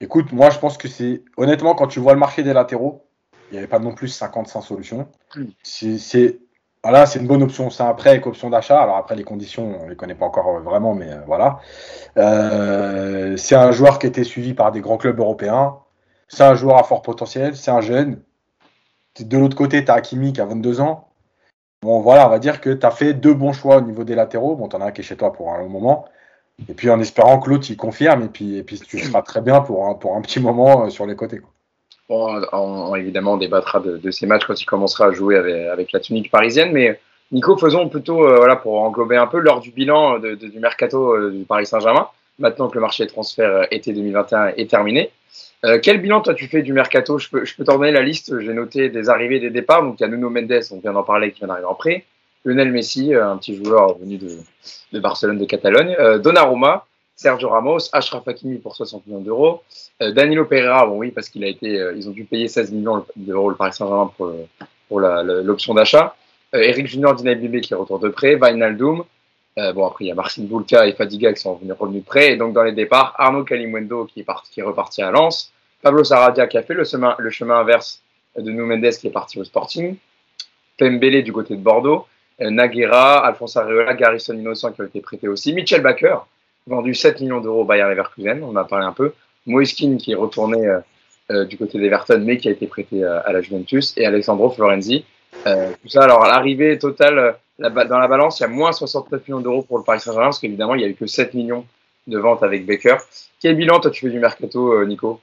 écoute, moi je pense que c'est honnêtement quand tu vois le marché des latéraux, il n'y avait pas non plus 55 solutions. C'est voilà, c'est une bonne option. C'est un prêt avec option d'achat. Alors après, les conditions, on les connaît pas encore vraiment, mais euh, voilà. Euh, c'est un joueur qui été suivi par des grands clubs européens. C'est un joueur à fort potentiel. C'est un jeune. De l'autre côté, tu as Hakimi qui a 22 ans. Bon, voilà, on va dire que tu as fait deux bons choix au niveau des latéraux. Bon, tu as un qui est chez toi pour un long moment. Et puis en espérant que l'autre, il confirme. Et puis, et puis tu seras très bien pour un, pour un petit moment euh, sur les côtés. On, évidemment, on débattra de, ces matchs quand il commencera à jouer avec, la tunique parisienne. Mais Nico, faisons plutôt, euh, voilà, pour englober un peu, lors du bilan du mercato euh, du Paris Saint-Germain, maintenant que le marché de transfert euh, été 2021 est terminé. quel bilan toi tu fais du mercato? Je peux, t'en donner la liste. J'ai noté des arrivées et des départs. Donc il y a Nuno Mendes, on vient d'en parler, qui vient d'arriver en prêt. Lionel Messi, un petit joueur venu de, Barcelone de Catalogne. Donnarumma, Sergio Ramos, Ashraf Hakimi pour 60 millions d'euros, Danilo Pereira, bon oui, parce qu'il a été, euh, ils ont dû payer 16 millions d'euros le Paris Saint-Germain pour, pour l'option d'achat. Euh, Eric Junior, Dina Bibé qui retourne de prêt, Wijnaldum, bon après il y a Marcin Bulka et Fadiga qui sont revenus de prêt, et donc dans les départs, Arnaud Calimundo qui est, parti, qui est reparti à Lens, Pablo Sarabia qui a fait le chemin, le chemin inverse de Nou Mendes qui est parti au Sporting, Pembele du côté de Bordeaux, Naguera, Alphonse Areola, Garrison Innocent qui ont été prêtés aussi, Michel Baker, vendu 7 millions d'euros au Bayern Leverkusen, on en a parlé un peu. Moiskin qui est retourné du côté d'Everton, mais qui a été prêté à la Juventus, et Alessandro Florenzi. tout ça, alors l'arrivée totale dans la balance, il y a moins 69 millions d'euros pour le Paris Saint-Germain, parce qu'évidemment, il n'y a eu que 7 millions de ventes avec Baker. Quel bilan, toi, tu fais du mercato, Nico?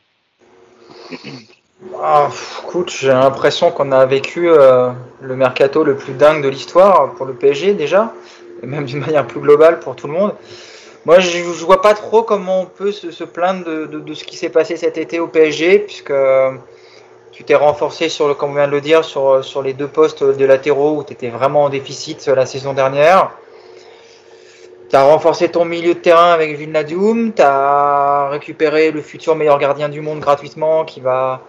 Ah, écoute, j'ai l'impression qu'on a vécu euh, le mercato le plus dingue de l'histoire pour le PSG déjà, et même d'une manière plus globale pour tout le monde. Moi, je, ne vois pas trop comment on peut se, plaindre de, ce qui s'est passé cet été au PSG, puisque euh, tu t'es renforcé sur comme on vient de le dire, sur, sur les deux postes de latéraux où tu étais vraiment en déficit la saison dernière. Tu as renforcé ton milieu de terrain avec Vilnadium, tu as récupéré le futur meilleur gardien du monde gratuitement qui va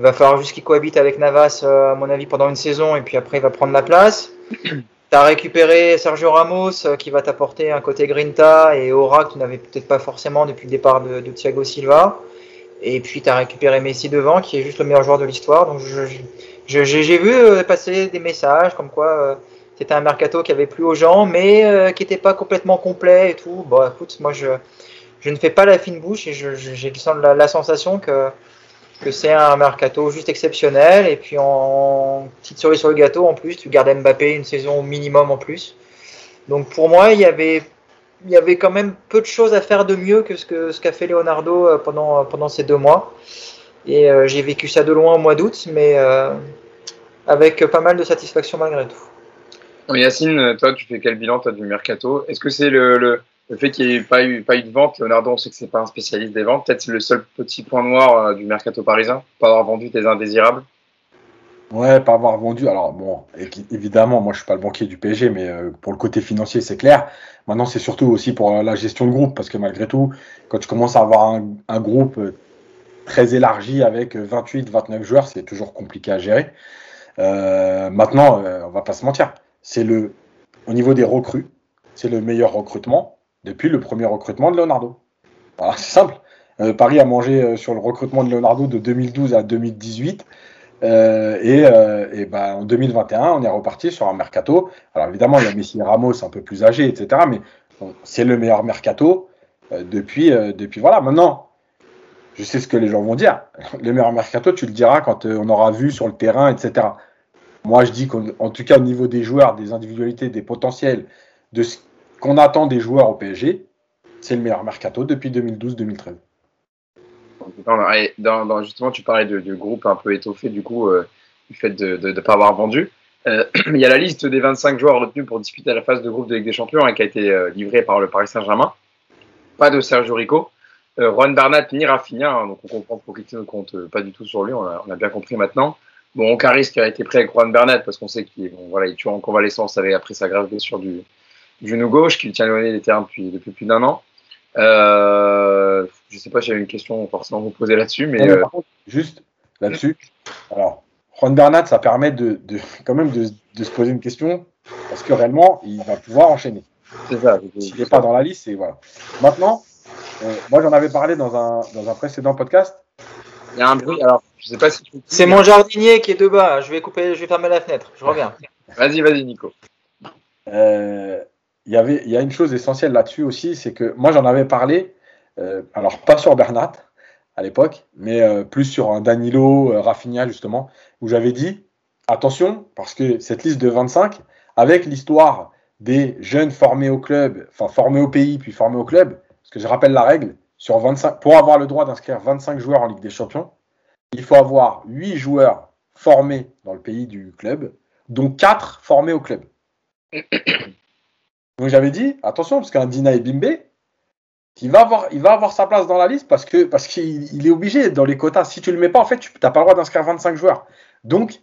va falloir juste qu'il cohabite avec Navas, euh, à mon avis, pendant une saison, et puis après, il va prendre la place. Tu as récupéré Sergio Ramos, euh, qui va t'apporter un côté Grinta, et Aura, que tu n'avais peut-être pas forcément depuis le départ de, Thiago Silva. Et puis, tu as récupéré Messi devant, qui est juste le meilleur joueur de l'histoire. Donc, j'ai vu euh, passer des messages comme quoi c'était un mercato qui avait plus aux gens, mais qui n'était pas complètement complet et tout. Bon, écoute, moi, je, je ne fais pas la fine bouche et j'ai la, la sensation que que c'est un mercato juste exceptionnel. Et puis en petite cerise sur le gâteau, en plus, tu gardes Mbappé une saison minimum en plus. Donc pour moi, il y avait, il y avait quand même peu de choses à faire de mieux que ce qu'a ce fait Leonardo euh, pendant, pendant ces deux mois. Et euh, j'ai vécu ça de loin au mois d'août, mais euh, avec pas mal de satisfaction malgré tout. Yacine, toi, tu fais quel bilan as du mercato? Est-ce que c'est le fait qu'il n'y ait pas eu, pas eu de vente, Leonardo, on sait que c'est pas un spécialiste des ventes. Peut-être le seul petit point noir euh, du mercato parisien, pas avoir vendu tes indésirables. Ouais, pas avoir vendu. Alors bon, évidemment, moi je suis pas le banquier du PSG, mais euh, pour le côté financier, c'est clair. Maintenant, c'est surtout aussi pour euh, la gestion de groupe, parce que malgré tout, quand tu commences à avoir un, groupe très élargi avec 28, 29 joueurs, c'est toujours compliqué à gérer. maintenant, on va pas se mentir, c'est le au niveau des recrues, c'est le meilleur recrutement depuis le premier recrutement de Leonardo. Voilà, c'est simple. Euh, Paris a mangé euh, sur le recrutement de Leonardo de 2012 à 2018. Euh, et, bah, en 2021, on est reparti sur un mercato. Alors évidemment, il y a Messi et Ramos un peu plus âgés, etc. Mais c'est le meilleur mercato depuis, depuis. Voilà, maintenant, je sais ce que les gens vont dire. Le meilleur mercato, tu le diras quand on aura vu sur le terrain, etc. Moi, je dis qu'en tout cas, au niveau des joueurs, des individualités, des potentiels, de ce qu'on attend des joueurs au PSG, c'est le meilleur mercato depuis 2012-2013. justement, tu parlais de, groupe un peu étoffé, du coup, euh, du fait de ne pas avoir vendu. Euh, il y a la liste des 25 joueurs retenus pour disputer la phase de groupe de Ligue des Champions hein, qui a été euh, livrée par le Paris Saint-Germain. Pas de Sergio Rico. Juan Bernat ni Rafinha, hein, donc on comprend pour qui ne compte pas du tout sur lui, on a, bien compris maintenant. Bon, Caris qui a été prêt avec Juan Bernat parce qu'on sait qu'il bon, en convalescence après sa grave blessure du, genou gauche, qui tient éloigné des terrains depuis, depuis plus d'un an. Euh, je ne sais pas si j'avais une question forcément vous poser là-dessus, mais. Euh, juste là-dessus, alors, Juan Bernat, ça permet de, de quand même de, de, se poser une question, parce que réellement, il va pouvoir enchaîner. C'est ça. S'il n'est pas dans la liste, c'est voilà. Maintenant, euh, moi j'en avais parlé dans un, dans un précédent podcast. Il y a un bruit, alors je sais pas si. C'est mon jardinier qui est de bas. Je vais couper, je vais fermer la fenêtre. Je reviens. vas-y, vas-y, Nico. Euh, il y a une chose essentielle là-dessus aussi, c'est que moi j'en avais parlé, euh, alors pas sur Bernat à l'époque, mais euh, plus sur un Danilo, euh, justement, où j'avais dit attention parce que cette liste de 25, avec l'histoire des jeunes formés au club, enfin formés au pays puis formés au club, parce que je rappelle la règle, sur 25, pour avoir le droit d'inscrire 25 joueurs en Ligue des Champions, il faut avoir 8 joueurs formés dans le pays du club, dont 4 formés au club. Donc j'avais dit, attention, parce qu'un Dina Bimbe, il va, avoir, il va avoir sa place dans la liste parce que parce qu'il est obligé dans les quotas. Si tu le mets pas, en fait, tu n'as pas le droit d'inscrire 25 joueurs. Donc,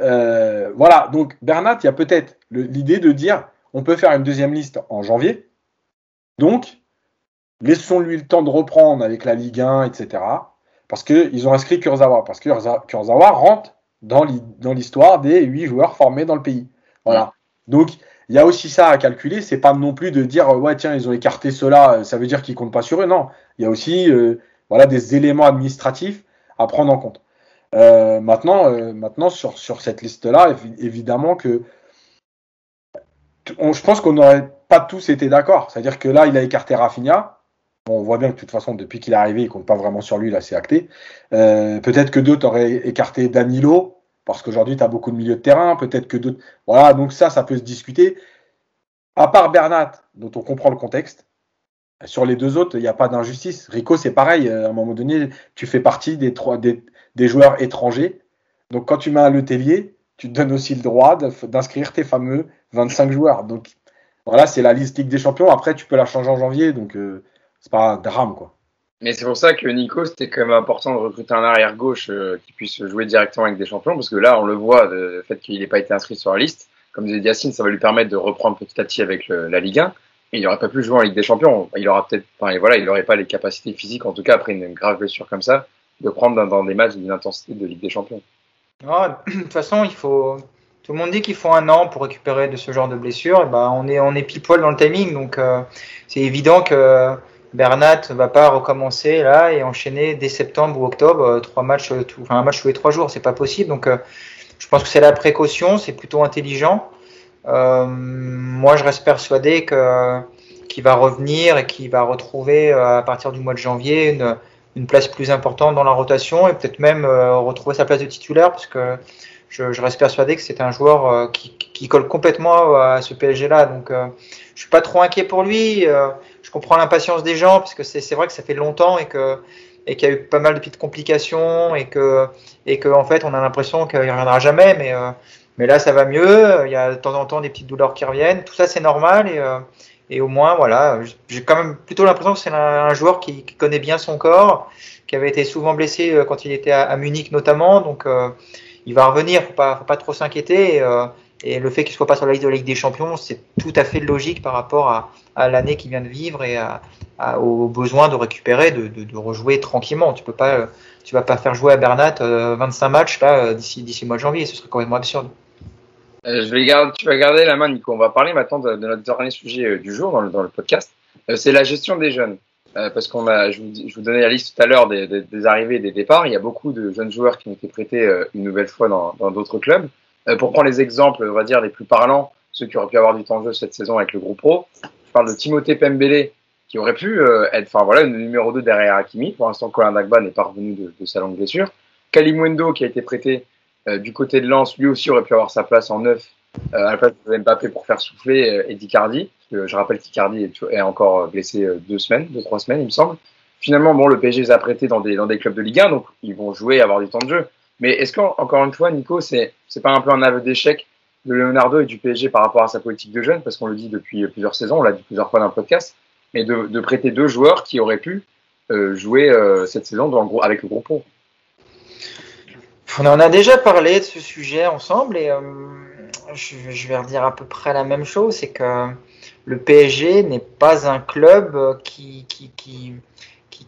euh, voilà. Donc, Bernat, il y a peut-être l'idée de dire on peut faire une deuxième liste en janvier. Donc, laissons-lui le temps de reprendre avec la Ligue 1, etc. Parce qu'ils ont inscrit Kurzawa. Parce que Kurzawa rentre dans l'histoire des huit joueurs formés dans le pays. Voilà. Donc, il y a aussi ça à calculer. C'est pas non plus de dire ouais tiens ils ont écarté cela, ça veut dire qu'ils comptent pas sur eux. Non, il y a aussi euh, voilà des éléments administratifs à prendre en compte. Euh, maintenant, euh, maintenant sur, sur cette liste là, évidemment que je pense qu'on aurait pas tous étaient d'accord. C'est-à-dire que là, il a écarté Rafinha. On voit bien que de toute façon, depuis qu'il est arrivé, il compte pas vraiment sur lui, là, c'est acté. Euh, peut-être que d'autres auraient écarté Danilo, parce qu'aujourd'hui, tu as beaucoup de milieux de terrain. Peut-être que d'autres. Voilà, donc ça, ça peut se discuter. À part Bernat, dont on comprend le contexte, sur les deux autres, il n'y a pas d'injustice. Rico, c'est pareil. À un moment donné, tu fais partie des, trois, des, des joueurs étrangers. Donc, quand tu mets un Letellier, tu te donnes aussi le droit d'inscrire tes fameux 25 joueurs. Donc, voilà, c'est la liste Ligue des Champions. Après, tu peux la changer en janvier. Donc, euh, c'est pas un drame, quoi. Mais c'est pour ça que Nico, c'était quand même important de recruter un arrière gauche euh, qui puisse jouer directement avec des champions, parce que là, on le voit, le fait qu'il n'ait pas été inscrit sur la liste. Comme disait Yacine, ça va lui permettre de reprendre petit à petit avec la Ligue 1. Et il n'aurait pas pu jouer en Ligue des Champions. Il aura peut-être, enfin, voilà, il n'aurait pas les capacités physiques, en tout cas après une grave blessure comme ça, de prendre dans, des matchs d'une intensité de Ligue des Champions. de toute façon, il faut. Tout le monde dit qu'il faut un an pour récupérer de ce genre de blessure. Et ben, on est on pile poil dans le timing, donc euh, c'est évident que Bernat va pas recommencer là et enchaîner dès septembre ou octobre euh, trois matchs, euh, enfin un match tous les trois jours, c'est pas possible. Donc je pense que c'est la précaution, c'est plutôt intelligent. moi, je reste persuadé que qu'il va revenir et qu'il va retrouver à partir du mois de janvier une place plus importante dans la rotation et peut-être même euh, retrouver sa place de titulaire parce que je, reste persuadé que c'est un joueur euh, qui, qui, colle complètement à ce PSG-là. Donc euh, je suis pas trop inquiet pour lui. Je comprends l'impatience des gens parce que c'est vrai que ça fait longtemps et que qu'il y a eu pas mal de petites complications et que fait on a l'impression qu'il reviendra jamais mais mais là ça va mieux il y a de temps en temps des petites douleurs qui reviennent tout ça c'est normal et et au moins, voilà, j'ai quand même plutôt l'impression que c'est un, joueur qui, connaît bien son corps, qui avait été souvent blessé euh, quand il était à, Munich notamment. Donc, euh, il va revenir, faut pas, faut pas trop s'inquiéter. Euh, et le fait qu'il soit pas sur la liste de la Ligue des Champions, c'est tout à fait logique par rapport à, à l'année qu'il vient de vivre et à, au besoin de récupérer, de, rejouer tranquillement. Tu peux pas, tu vas pas faire jouer à Bernat 25 matchs là d'ici le mois de janvier, ce serait complètement absurde. Euh, je vais garder, tu vas garder la main, Nico. On va parler maintenant de, notre dernier sujet euh, du jour dans le, podcast. Euh, c'est la gestion des jeunes. parce qu'on je vous, donnais la liste tout à l'heure des, arrivées et des départs. Il y a beaucoup de jeunes joueurs qui ont été prêtés une nouvelle fois dans d'autres clubs. Pour prendre les exemples, on va dire les plus parlants, ceux qui auraient pu avoir du temps de jeu cette saison avec le groupe pro. Je parle de Timothée Pembele, qui aurait pu être, enfin voilà, le numéro 2 derrière Hakimi. Pour l'instant, Colin Dagba n'est pas revenu de, de, sa longue blessure. Kalimwendo, qui a été prêté euh, du côté de Lens, lui aussi aurait pu avoir sa place en neuf euh, à la place de Mbappé pour faire souffler euh, Eddie Cardi. je rappelle qu'Icardi est, est encore blessé deux semaines, deux, trois semaines, il me semble. Finalement, bon, le PSG les a prêtés dans des, dans des clubs de Ligue 1, donc ils vont jouer, avoir du temps de jeu. Mais est-ce qu'encore une fois, Nico, c'est pas un peu un aveu d'échec de Leonardo et du PSG par rapport à sa politique de jeunes? Parce qu'on le dit depuis plusieurs saisons, on l'a dit plusieurs fois dans le podcast, mais de, prêter deux joueurs qui auraient pu euh, jouer euh, cette saison avec le groupe pro. On en a déjà parlé de ce sujet ensemble et euh, je, vais redire à peu près la même chose, c'est que le PSG n'est pas un club qui, qui, qui,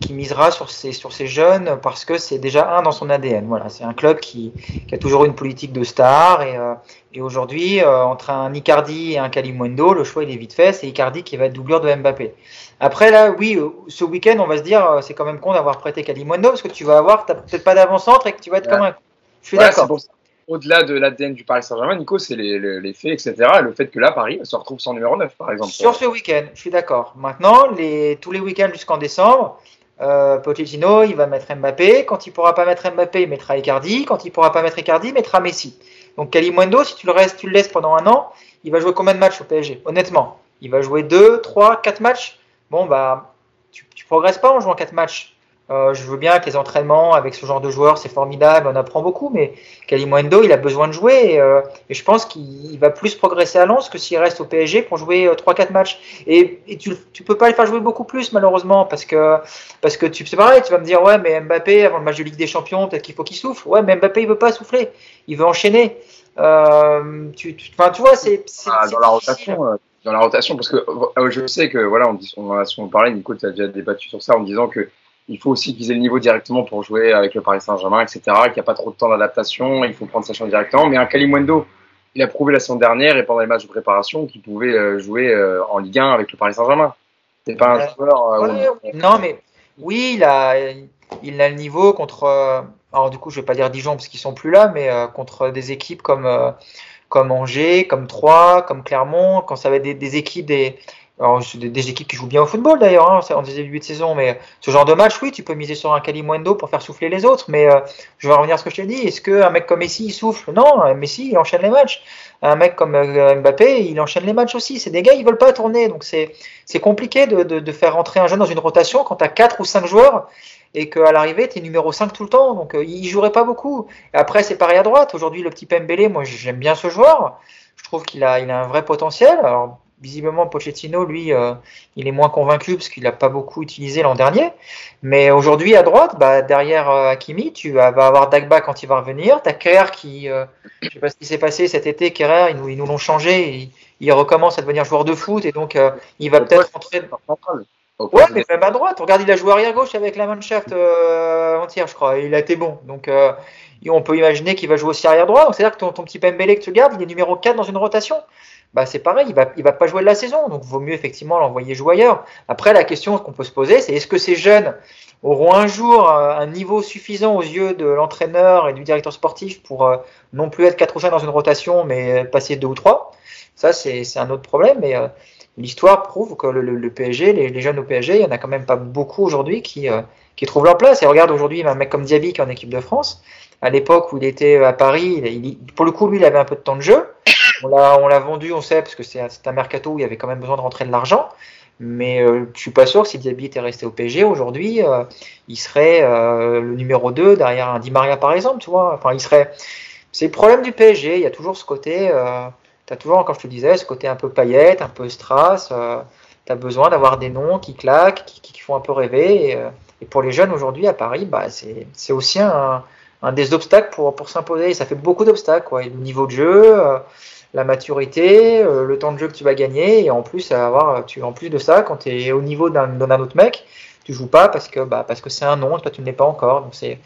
qui, misera sur ces, sur ces jeunes parce que c'est déjà un dans son ADN. Voilà, c'est un club qui, qui a toujours une politique de star et, euh, et aujourd'hui, euh, entre un Icardi et un Kalimundo, le choix il est vite fait, c'est Icardi qui va être doublure de Mbappé. Après là, oui, ce week-end, on va se dire, c'est quand même con d'avoir prêté Kalimundo parce que tu vas avoir peut-être pas d'avant-centre et que tu vas être comme un je suis d'accord. Au-delà de l'ADN du Paris Saint-Germain, Nico, c'est les, les, faits, etc. Et le fait que là, Paris se retrouve sans numéro 9, par exemple. Sur ce week-end, je suis d'accord. Maintenant, les, tous les week-ends jusqu'en décembre, euh, Pochettino, il va mettre Mbappé. Quand il pourra pas mettre Mbappé, il mettra Icardi. Quand il pourra pas mettre Icardi, il mettra Messi. Donc Kalimundo, si tu le restes, tu le laisses pendant un an, il va jouer combien de matchs au PSG Honnêtement, il va jouer 2, 3, 4 matchs? Bon, bah, tu, tu progresses pas en jouant 4 matchs. Euh, je veux bien que les entraînements avec ce genre de joueurs, c'est formidable, on apprend beaucoup, mais Kalimundo, il a besoin de jouer et, euh, et je pense qu'il va plus progresser à Lens que s'il reste au PSG pour jouer euh, 3-4 matchs. Et, et, tu, tu peux pas le faire jouer beaucoup plus malheureusement parce que parce que tu c'est pareil, tu vas me dire ouais mais Mbappé avant le match de Ligue des Champions, peut-être qu'il faut qu'il souffle. Ouais mais Mbappé il veut pas souffler, il veut enchaîner. Euh, tu, tu, tu vois c'est ah, dans la rotation. Euh, dans la rotation, parce que je sais que voilà, on, dit, on en a souvent parlé, Nico, tu as déjà débattu sur ça en disant que il faut aussi viser le niveau directement pour jouer avec le Paris Saint-Germain, etc. Qu'il n'y a pas trop de temps d'adaptation, il faut prendre sa chance directement. Mais un Kalimundo, il a prouvé la saison dernière et pendant les matchs de préparation qu'il pouvait euh, jouer euh, en Ligue 1 avec le Paris Saint-Germain. C'est pas un joueur. Euh, non, mais oui, il a, il a le niveau contre. alors du coup, je vais pas dire Dijon parce qu'ils sont plus là, mais contre des équipes comme comme Angers, comme Troyes, comme Clermont, quand ça va être des, des équipes des, alors, des, des, équipes qui jouent bien au football d'ailleurs, hein, en début de saison, mais ce genre de match, oui, tu peux miser sur un Kalimundo pour faire souffler les autres. Mais euh, je vais revenir à ce que je t'ai dit. Est-ce qu'un mec comme Messi, il souffle? Non, Messi, il enchaîne les matchs. Un mec comme euh, Mbappé, il enchaîne les matchs aussi. C'est des gars, ils veulent pas tourner. Donc c'est compliqué de, de, de, faire rentrer un jeune dans une rotation quand tu as 4 ou 5 joueurs et qu'à l'arrivée, tu es numéro 5 tout le temps. Donc euh, il jouerait pas beaucoup. Et après, c'est pareil à droite. Aujourd'hui, le petit Pembele, moi j'aime bien ce joueur. Je trouve qu'il a, il a un vrai potentiel. Alors, visiblement Pochettino, lui, euh, il est moins convaincu parce qu'il n'a pas beaucoup utilisé l'an dernier. Mais aujourd'hui, à droite, bah, derrière euh, Hakimi, tu vas, avoir Dagba quand il va revenir. Tu as Kerr qui, euh, je sais pas ce qui s'est passé cet été, Kerr, ils nous, ils nous l'ont changé. Il, recommence à devenir joueur de foot et donc euh, il va peut-être rentrer. Ouais, mais même à droite. Regarde, il a joué arrière gauche avec la Mannschaft entière, je crois. Il a été bon. Donc, on peut imaginer qu'il va jouer aussi arrière droit. C'est-à-dire que ton, ton petit Pembele que tu gardes, il est numéro 4 dans une rotation bah c'est pareil, il va, il va pas jouer de la saison, donc vaut mieux effectivement l'envoyer jouer ailleurs. Après, la question qu'on peut se poser, c'est est-ce que ces jeunes auront un jour un niveau suffisant aux yeux de l'entraîneur et du directeur sportif pour euh, non plus être 4 ou 5 dans une rotation, mais passer 2 ou 3 Ça, c'est un autre problème, mais euh, l'histoire prouve que le, le, PSG, les, les, jeunes au PSG, il y en a quand même pas beaucoup aujourd'hui qui, euh, qui trouvent leur place. Et regarde aujourd'hui un mec comme Diaby qui est en équipe de France. À l'époque où il était à Paris, il, pour le coup, lui, il avait un peu de temps de jeu. On l'a vendu, on sait, parce que c'est un mercato où il y avait quand même besoin de rentrer de l'argent. Mais euh, je suis pas sûr que si Diaby était resté au PSG aujourd'hui, euh, il serait euh, le numéro 2 derrière un Di Maria par exemple, tu vois. Enfin, il serait. C'est le problème du PSG. Il y a toujours ce côté. Euh, tu as toujours, comme je te disais, ce côté un peu paillette, un peu strass. tu as besoin d'avoir des noms qui claquent, qui, qui, font un peu rêver. Et, et pour les jeunes aujourd'hui à Paris, bah, c'est aussi un, un, des obstacles pour, pour s'imposer. Ça fait beaucoup d'obstacles. Le niveau de jeu la maturité, euh, le temps de jeu que tu vas gagner, et en plus avoir, tu en plus de ça, quand tu es au niveau d'un autre mec, tu joues pas parce que bah, parce que c'est un nom, toi tu ne l'es pas encore, donc c'est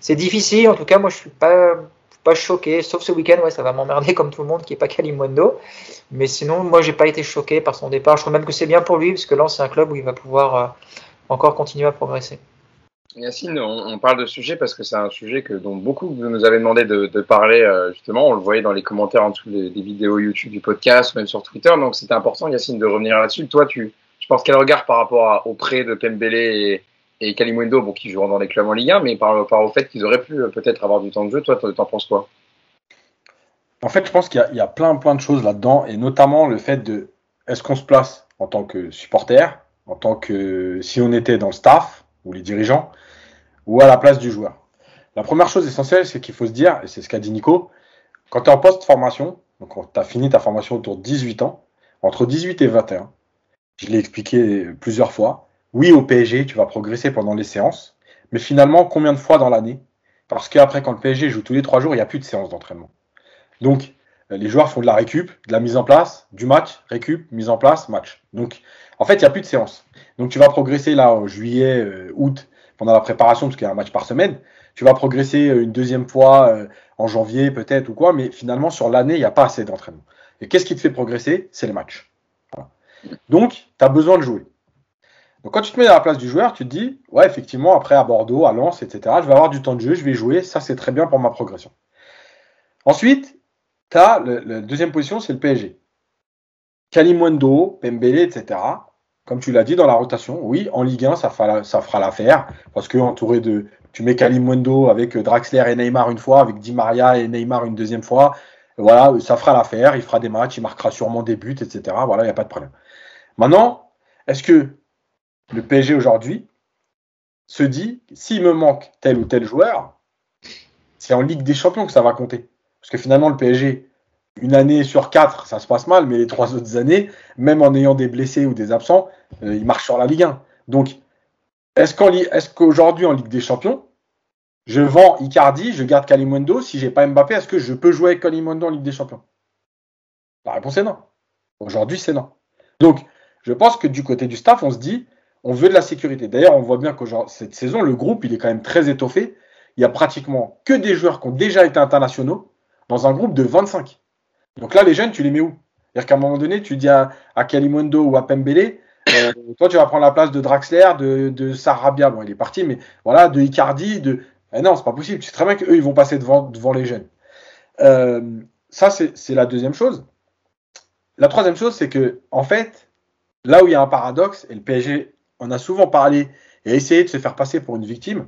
c'est difficile. En tout cas, moi je suis pas pas choqué, sauf ce week-end, ouais, ça va m'emmerder comme tout le monde qui est pas Kalimundo. Mais sinon, moi j'ai pas été choqué par son départ. Je crois même que c'est bien pour lui parce que là c'est un club où il va pouvoir euh, encore continuer à progresser. Yacine, on, parle de sujet parce que c'est un sujet que, dont beaucoup nous avaient demandé de, parler, euh, justement. On le voyait dans les commentaires en dessous des, vidéos YouTube du podcast même sur Twitter. Donc, c'était important, Yacine, de revenir là-dessus. Toi, tu, tu penses quel regard par rapport au prêt de Pembele et, et Kalimundo, bon, qui joueront dans les clubs en Ligue 1, mais par rapport au fait qu'ils auraient pu euh, peut-être avoir du temps de jeu, toi, t'en penses quoi? En fait, je pense qu'il y, y, a plein, plein de choses là-dedans, et notamment le fait de est-ce qu'on se place en tant que supporter, en tant que si on était dans le staff ou les dirigeants, ou à la place du joueur. La première chose essentielle, c'est qu'il faut se dire, et c'est ce qu'a dit Nico, quand tu es en post-formation, donc tu as fini ta formation autour de 18 ans, entre 18 et 21, je l'ai expliqué plusieurs fois, oui, au PSG, tu vas progresser pendant les séances, mais finalement, combien de fois dans l'année? Parce qu'après, quand le PSG joue tous les trois jours, il n'y a plus de séances d'entraînement. Donc, les joueurs font de la récup, de la mise en place, du match, récup, mise en place, match. Donc, en fait, il n'y a plus de séances. Donc, tu vas progresser là en juillet, euh, août, pendant la préparation, parce qu'il y a un match par semaine. Tu vas progresser euh, une deuxième fois euh, en janvier peut-être ou quoi, mais finalement sur l'année, il n'y a pas assez d'entraînement. Et qu'est-ce qui te fait progresser? C'est les matchs. Donc, tu as besoin de jouer. Donc quand tu te mets à la place du joueur, tu te dis, ouais, effectivement, après à Bordeaux, à Lens, etc., je vais avoir du temps de jeu, je vais jouer, ça c'est très bien pour ma progression. Ensuite, tu as la deuxième position, c'est le PSG. Kalimundo, Pembele, etc comme tu l'as dit, dans la rotation, oui, en Ligue 1, ça fera, l'affaire. Parce que entouré de. Tu mets Kalimundo avec Draxler et Neymar une fois, avec Di Maria et Neymar une deuxième fois. Voilà, ça fera l'affaire. Il fera des matchs, il marquera sûrement des buts, etc. Voilà, il n'y a pas de problème. Maintenant, est-ce que le PSG aujourd'hui se dit, s'il me manque tel ou tel joueur, c'est en Ligue des Champions que ça va compter. Parce que finalement, le PSG, une année sur quatre, ça se passe mal, mais les trois autres années, même en ayant des blessés ou des absents, euh, ils marchent sur la Ligue 1. Donc, est-ce qu'aujourd'hui en Ligue des Champions, je vends Icardi, je garde Kalimundo, si j'ai pas Mbappé, est-ce que je peux jouer avec Kalimundo en Ligue des Champions? La réponse est non. Aujourd'hui, c'est non. Donc, je pense que du côté du staff, on se dit, on veut de la sécurité. D'ailleurs, on voit bien que cette saison, le groupe, il est quand même très étoffé. Il y a pratiquement que des joueurs qui ont déjà été internationaux dans un groupe de 25. Donc là, les jeunes, tu les mets où? C'est-à-dire qu'à un moment donné, tu dis à, à Kalimundo ou à Pembele, euh, toi, tu vas prendre la place de Draxler, de, de Sarabia, bon, il est parti, mais voilà, de Icardi, de. Eh non, c'est pas possible. Tu sais très bien qu'eux, ils vont passer devant, devant les jeunes. Euh, ça, c'est la deuxième chose. La troisième chose, c'est que, en fait, là où il y a un paradoxe, et le PSG en a souvent parlé et essayé de se faire passer pour une victime,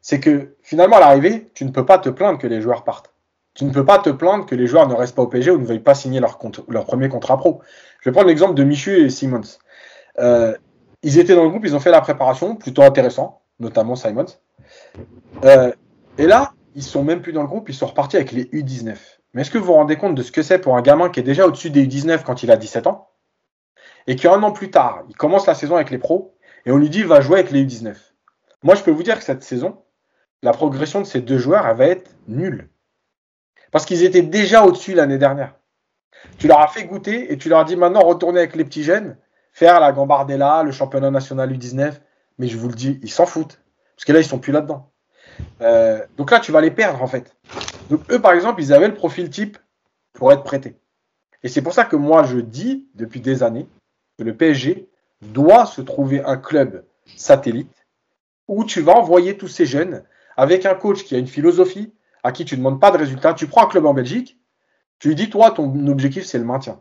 c'est que finalement, à l'arrivée, tu ne peux pas te plaindre que les joueurs partent. Tu ne peux pas te plaindre que les joueurs ne restent pas au PSG ou ne veuillent pas signer leur, premier contrat pro. Je vais prendre l'exemple de Michu et Simmons. Euh, ils étaient dans le groupe, ils ont fait la préparation, plutôt intéressant, notamment Simons. Euh, et là, ils sont même plus dans le groupe, ils sont repartis avec les U19. Mais est-ce que vous vous rendez compte de ce que c'est pour un gamin qui est déjà au-dessus des U19 quand il a 17 ans et qu'un an plus tard, il commence la saison avec les pros et on lui dit va jouer avec les U19 Moi, je peux vous dire que cette saison, la progression de ces deux joueurs, elle va être nulle. Parce qu'ils étaient déjà au-dessus l'année dernière. Tu leur as fait goûter et tu leur as dit maintenant retournez avec les petits jeunes, faire la Gambardella, le championnat national U19. Mais je vous le dis, ils s'en foutent. Parce que là, ils sont plus là-dedans. Euh, donc là, tu vas les perdre en fait. Donc eux, par exemple, ils avaient le profil type pour être prêtés. Et c'est pour ça que moi, je dis depuis des années que le PSG doit se trouver un club satellite où tu vas envoyer tous ces jeunes avec un coach qui a une philosophie, à qui tu ne demandes pas de résultats. Tu prends un club en Belgique, tu lui dis, toi, ton objectif, c'est le maintien.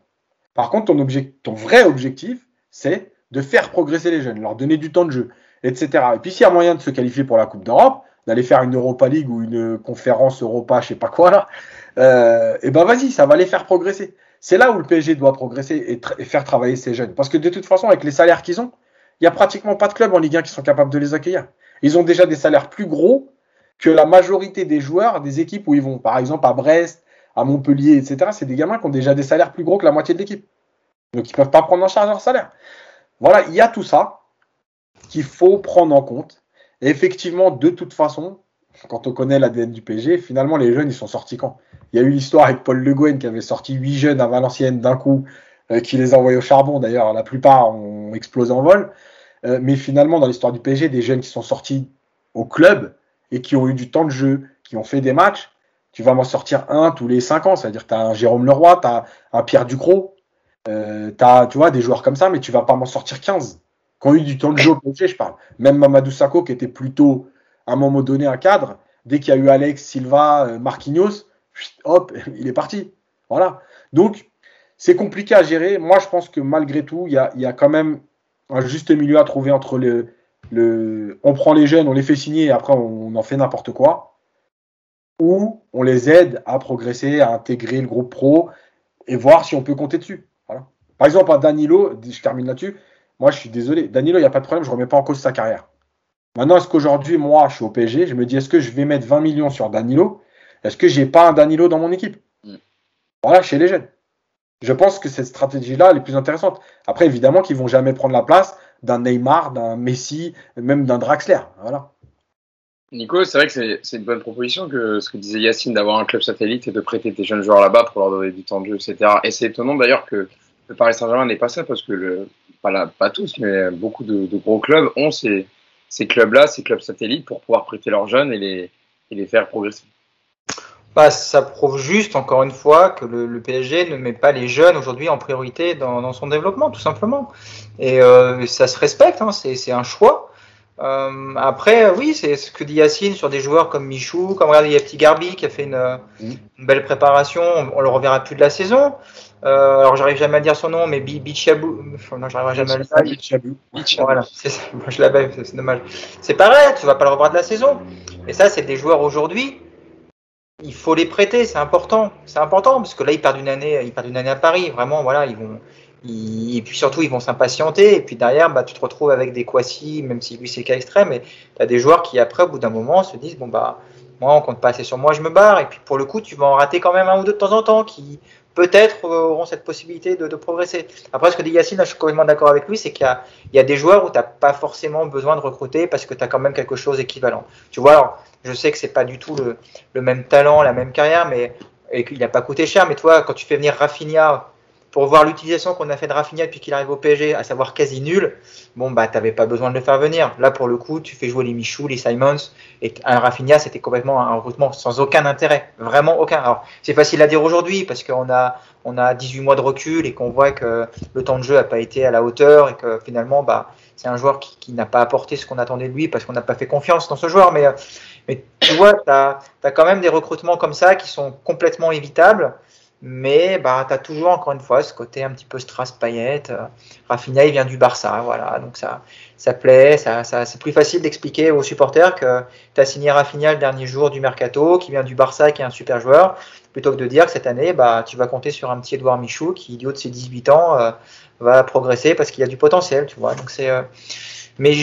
Par contre, ton, ton vrai objectif, c'est de faire progresser les jeunes, leur donner du temps de jeu, etc. Et puis, s'il y a moyen de se qualifier pour la Coupe d'Europe, d'aller faire une Europa League ou une conférence Europa, je sais pas quoi là, euh, et ben vas-y, ça va les faire progresser. C'est là où le PSG doit progresser et, faire travailler ces jeunes. Parce que de toute façon, avec les salaires qu'ils ont, il n'y a pratiquement pas de clubs en Ligue 1 qui sont capables de les accueillir. Ils ont déjà des salaires plus gros que la majorité des joueurs des équipes où ils vont. Par exemple, à Brest, à Montpellier, etc. C'est des gamins qui ont déjà des salaires plus gros que la moitié de l'équipe. Donc ils ne peuvent pas prendre en charge leur salaire. Voilà, il y a tout ça qu'il faut prendre en compte. Et effectivement, de toute façon, quand on connaît l'ADN du PSG, finalement, les jeunes, ils sont sortis quand? Il y a eu l'histoire avec Paul Le Guen qui avait sorti huit jeunes à Valenciennes d'un coup, euh, qui les a au charbon. D'ailleurs, la plupart ont explosé en vol. Euh, mais finalement, dans l'histoire du PSG, des jeunes qui sont sortis au club et qui ont eu du temps de jeu, qui ont fait des matchs, tu vas m'en sortir un tous les cinq ans. C'est-à-dire que tu as un Jérôme Leroy, tu as un Pierre Ducrot, euh, tu as vois, des joueurs comme ça, mais tu vas pas m'en sortir 15 qui ont eu du temps de jeu au PSG, je parle. Même Mamadou Sakho, qui était plutôt, à un moment donné, un cadre, dès qu'il y a eu Alex, Silva, euh, Marquinhos, hop, il est parti. Voilà. Donc, c'est compliqué à gérer. Moi, je pense que malgré tout, il y a, y a, quand même un juste milieu à trouver entre le, le. On prend les jeunes, on les fait signer et après, on en fait n'importe quoi. Ou on les aide à progresser, à intégrer le groupe pro et voir si on peut compter dessus. Voilà. Par exemple, à Danilo, je termine là-dessus, moi, je suis désolé. Danilo, il n'y a pas de problème, je ne remets pas en cause sa carrière. Maintenant, est-ce qu'aujourd'hui, moi, je suis au PSG, je me dis, est-ce que je vais mettre 20 millions sur Danilo? Est-ce que j'ai pas un Danilo dans mon équipe? Mm. Voilà, chez les jeunes. Je pense que cette stratégie-là, elle est plus intéressante. Après, évidemment qu'ils vont jamais prendre la place d'un Neymar, d'un Messi, même d'un Draxler. Nico, c'est vrai que c'est une bonne proposition que ce que disait Yacine d'avoir un club satellite et de prêter tes jeunes joueurs là-bas pour leur donner du temps de jeu, etc. Et c'est étonnant d'ailleurs que le Paris Saint-Germain n'ait pas ça parce que le, pas, tous, mais beaucoup de, gros clubs ont ces, clubs-là, ces clubs satellites, pour pouvoir prêter leurs jeunes et les, les faire progresser. Bah, ça prouve juste, encore une fois, que le, PSG ne met pas les jeunes aujourd'hui en priorité dans, son développement, tout simplement. Et euh, ça se respecte, hein, c'est un choix. Euh, après, oui, c'est ce que dit Yacine sur des joueurs comme Michou, comme regardez, il y a Petit Garbi qui a fait une, une belle préparation, on, le reverra plus de la saison. Euh, alors, j'arrive jamais à dire son nom, mais Bichabou. Non, j'arriverai jamais à le dire. Bichabou. Voilà, c'est ça. Moi, je l'avais, c'est dommage. C'est pareil, tu vas pas le revoir de la saison. Et ça, c'est des joueurs aujourd'hui. Il faut les prêter, c'est important. C'est important parce que là, ils perdent une année, ils perdent une année à Paris. Vraiment, voilà, ils vont. et puis surtout, ils vont s'impatienter. Et puis derrière, bah, tu te retrouves avec des Kwasi, même si lui c'est cas extrême. Mais tu as des joueurs qui, après, au bout d'un moment, se disent bon, bah, moi, on compte pas assez sur moi, je me barre. Et puis pour le coup, tu vas en rater quand même un ou deux de temps en temps qui, peut-être auront cette possibilité de, progresser. Après, ce que dit Yacine, je suis complètement d'accord avec lui, c'est qu'il y, a, des joueurs où tu pas forcément besoin de recruter parce que tu as quand même quelque chose d'équivalent. Tu vois, je sais que c'est pas du tout le, même talent, la même carrière, mais et qu'il n'a pas coûté cher, mais toi, quand tu fais venir Rafinha pour voir l'utilisation qu'on a fait de Rafinha depuis qu'il arrive au PSG, à savoir quasi nul, bon, bah, t'avais pas besoin de le faire venir. Là, pour le coup, tu fais jouer les Michou, les Simons, et un Rafinha, c'était complètement un recrutement sans aucun intérêt. Vraiment aucun. Alors, c'est facile à dire aujourd'hui, parce qu'on a, on a 18 mois de recul et qu'on voit que le temps de jeu a pas été à la hauteur et que finalement, bah, c'est un joueur qui, n'a pas apporté ce qu'on attendait de lui parce qu'on n'a pas fait confiance dans ce joueur. Mais, mais tu vois, tu as, quand même des recrutements comme ça qui sont complètement évitables Mais bah, tu toujours, encore une fois, ce côté un petit peu strass paillette. Euh, Rafinha, il vient du Barça, voilà. Donc ça, ça plaît. Ça, ça c'est plus facile d'expliquer aux supporters que tu as signé Rafinha le dernier jour du mercato, qui vient du Barça, qui est un super joueur, plutôt que de dire que cette année, bah, tu vas compter sur un petit Edouard Michou qui, du haut de ses 18 ans, euh, va progresser parce qu'il y a du potentiel, tu vois. Donc c'est. Euh, mais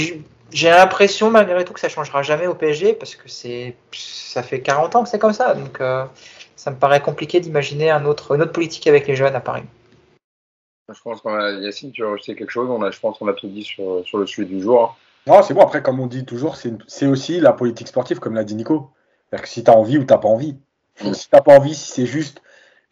j'ai l'impression malgré tout que ça changera jamais au PSG parce que c'est ça fait 40 ans que c'est comme ça. Donc ça me paraît compliqué d'imaginer un autre, une autre politique avec les jeunes à Paris. Je pense qu'on a, Yacine, tu as rajouté quelque chose? On a, je pense qu'on a tout dit sur, sur le sujet du jour. Hein. Non, c'est bon. Après, comme on dit toujours, c'est aussi la politique sportive, comme l'a dit Nico. C'est-à-dire que si tu as envie ou tu n'as pas envie. Si tu n'as pas envie, si c'est juste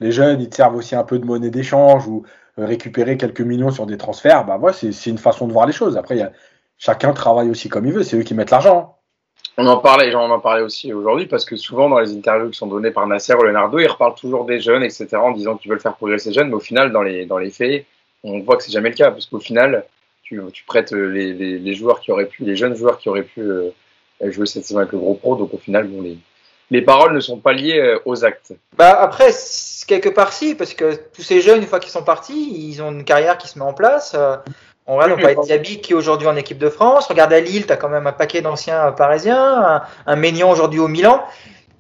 les jeunes, ils te servent aussi un peu de monnaie d'échange ou euh, récupérer quelques millions sur des transferts, bah ouais, c'est une façon de voir les choses. Après, chacun travaille aussi comme il veut. C'est eux qui mettent l'argent. On en parlait, j'en en parlais aussi aujourd'hui, parce que souvent dans les interviews qui sont données par Nasser ou Leonardo, ils reparlent toujours des jeunes, etc., en disant qu'ils veulent faire progresser les jeunes, mais au final, dans les, dans les faits, on voit que c'est jamais le cas, parce qu'au final, tu, tu prêtes les, les, les, joueurs qui auraient pu, les jeunes joueurs qui auraient pu euh, jouer cette saison avec le gros pro, donc au final, bon, les, les paroles ne sont pas liées euh, aux actes. Bah après, quelque part si, parce que tous ces jeunes, une fois qu'ils sont partis, ils ont une carrière qui se met en place. Euh, on regarde, on parle Diaby qui est aujourd'hui en équipe de France. Regarde à Lille, tu as quand même un paquet d'anciens parisiens, un, un aujourd'hui au Milan.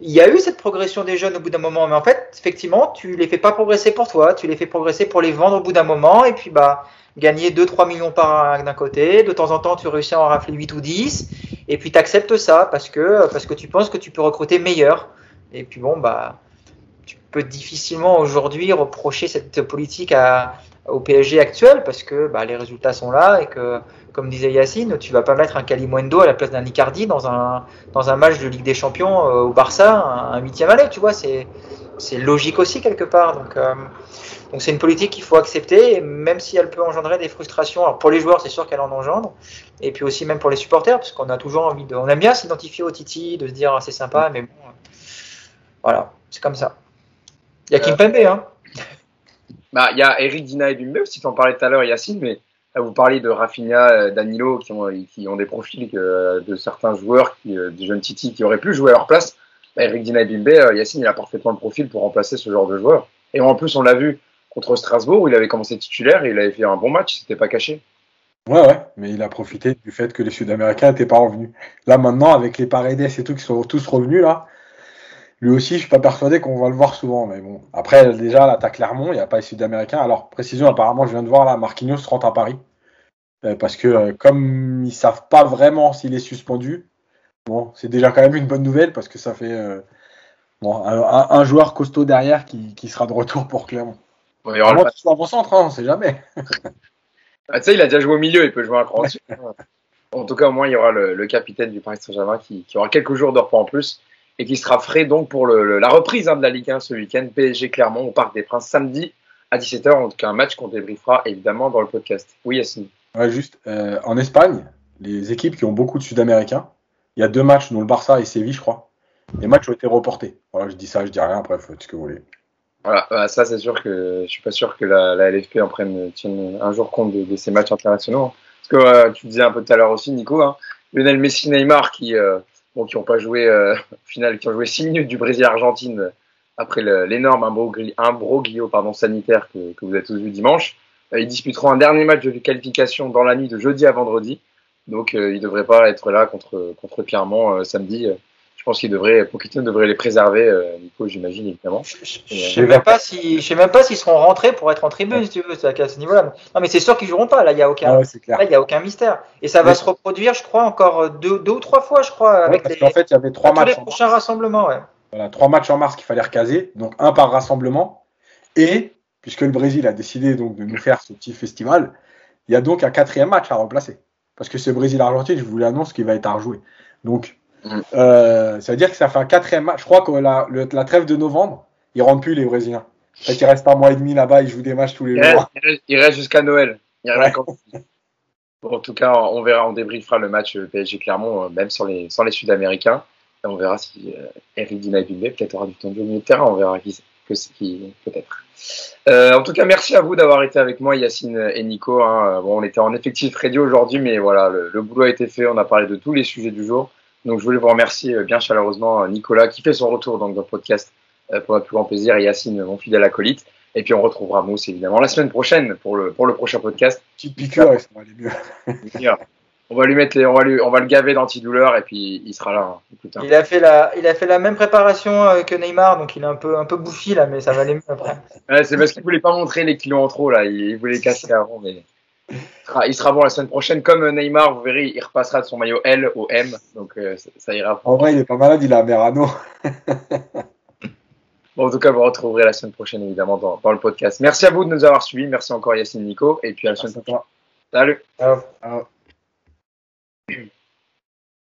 Il y a eu cette progression des jeunes au bout d'un moment, mais en fait, effectivement, tu les fais pas progresser pour toi, tu les fais progresser pour les vendre au bout d'un moment, et puis bah gagner 2-3 millions par d'un côté, de temps en temps tu réussis à en rafler 8 ou 10, et puis tu acceptes ça parce que, parce que tu penses que tu peux recruter meilleur. Et puis bon, bah, tu peux difficilement aujourd'hui reprocher cette politique au PSG actuel parce que bah, les résultats sont là et que, comme disait Yacine, tu vas pas mettre un Kalimundo à la place d'un Icardi dans un, dans un match de Ligue des Champions euh, au Barça, un huitième aller, tu vois, c'est logique aussi quelque part. Donc, euh, donc c'est une politique qu'il faut accepter, même si elle peut engendrer des frustrations. Alors pour les joueurs, c'est sûr qu'elle en engendre, et puis aussi même pour les supporters, parce qu'on a toujours envie de, on aime bien s'identifier au Titi, de se dire ah, c'est sympa, mais bon, voilà, c'est comme ça. Il y a Kim Pembe, hein. Bah, il y a Eric Dina et Bimbe aussi, tu en parlais tout à l'heure, Yacine, mais vous parliez de Rafinha, euh, Danilo, qui ont, qui ont des profils que, de certains joueurs, qui, euh, des jeunes Titi, qui auraient pu jouer à leur place. Bah, Eric Dina et Bimbe, euh, Yacine, il a parfaitement le profil pour remplacer ce genre de joueur. Et en plus, on l'a vu contre Strasbourg, où il avait commencé titulaire et il avait fait un bon match, c'était pas caché. Ouais, ouais, mais il a profité du fait que les Sud-Américains n'étaient pas revenus. Là, maintenant, avec les Paredes et tout qui sont tous revenus, là, lui aussi, je suis pas persuadé qu'on va le voir souvent. Mais bon, après, déjà, là, t'as Clermont, il n'y a pas les Sud-Américains. Alors, précision, apparemment, je viens de voir là, Marquinhos rentre à Paris. Euh, parce que euh, comme ils savent pas vraiment s'il est suspendu, bon, c'est déjà quand même une bonne nouvelle parce que ça fait euh, un, joueur costaud derrière qui, sera de retour pour Clermont. Il y aura le... avant centre, hein, on sait jamais. ah, tu sais, il a déjà joué au milieu, il peut jouer un cran En tout cas, au moins, il y aura le, le capitaine du Paris Saint-Germain qui, qui, aura quelques jours de repos en plus et qui sera frais donc pour le, la reprise hein, de la Ligue 1 ce week-end. PSG Clermont au Parc des Princes samedi à 17h. En tout cas, un match qu'on débriefera évidemment dans le podcast. Oui, Yassine. Ouais, juste euh, en Espagne, les équipes qui ont beaucoup de Sud-Américains, il y a deux matchs, dont le Barça et Séville, je crois. Les matchs ont été reportés. Voilà, je dis ça, je dis rien. Après, faites ce que vous voulez. Voilà, bah, ça c'est sûr que je suis pas sûr que la, la LFP en prenne tienne un jour compte de, ces matchs internationaux. Hein. Parce que euh, tu disais un peu tout à l'heure aussi, Nico, hein, Lionel Messi, Neymar qui euh, bon, qui ont pas joué euh, final, qui ont joué 6 minutes du Brésil-Argentine après l'énorme imbroglio pardon, sanitaire que, que, vous avez tous vu dimanche. Euh, ils disputeront un dernier match de qualification dans la nuit de jeudi à vendredi. Donc euh, ils devraient pas être là contre, contre euh, samedi je pense qu'il devrait, Pochettino devrait les préserver, euh, Nico, j'imagine, évidemment. Je ne sais même pas si, je sais même pas s'ils seront rentrés pour être en tribune, si tu veux, à ce niveau-là. Non, mais c'est sûr qu'ils joueront pas. Là, il y a aucun, ah là, y a aucun mystère. Et ça va se reproduire, je crois, encore deux, deux ou trois fois, je crois, avec les. En fait, il y avait trois matchs. les prochains rassemblements, ouais. Voilà, trois matchs en mars qu'il fallait recaser, donc un par rassemblement. Et puisque le Brésil a décidé donc de nous faire ce petit festival, il y a donc un quatrième match à remplacer. Parce que ce Brésil-Argentine, je vous l'annonce, qu'il va être à rejouer. Donc, Euh, ça veut dire que ça fait un quatrième match. Je crois que la, la trêve de novembre, ils rentrent plus les Brésiliens. En fait, ils restent pas un mois et demi là-bas, ils jouent des matchs tous les jours. Ils restent jusqu'à Noël. en tout cas, on verra, on débriefera le match PSG Clermont, euh, même sans les, sans les Sud-Américains. On verra si euh, Eric Dina peut-être aura du temps de jouer au milieu de terrain. On verra qui, que qui peut-être. Euh, en tout cas, merci à vous d'avoir été avec moi, Yacine et Nico. Hein. Bon, on était en effectif radio aujourd'hui, mais voilà, le, le, boulot a été fait. On a parlé de tous les sujets du jour. Donc je voulais vous remercier euh, bien chaleureusement euh, Nicolas qui fait son retour donc, dans le podcast pour notre plus grand plaisir et Yacine, mon fidèle acolyte. Et puis on retrouvera Mousse évidemment la semaine prochaine pour le, pour le prochain podcast. Petite piqûre, ça va aller mieux. on va lui mettre les, on va lui, on va le gaver d'antidouleur et puis il sera là. Hein, il a fait la, il a fait la même préparation euh, que Neymar, donc il est un peu, un peu bouffi là, mais ça va aller mieux après. c'est parce qu'il voulait pas montrer les kilos en trop là, il, voulait les casser avant, mais il sera, bon la semaine prochaine. Comme Neymar, vous verrez, il repassera de son maillot L au M, donc euh, ça, ira. En vrai, il est pas malade, il a Merano. Bon, en tout cas, vous retrouverez la semaine prochaine, évidemment, dans, dans, le podcast. Merci à vous de nous avoir suivis. Merci encore, Yacine Nico. Et puis à la semaine prochaine. Salut. Ciao. Ciao.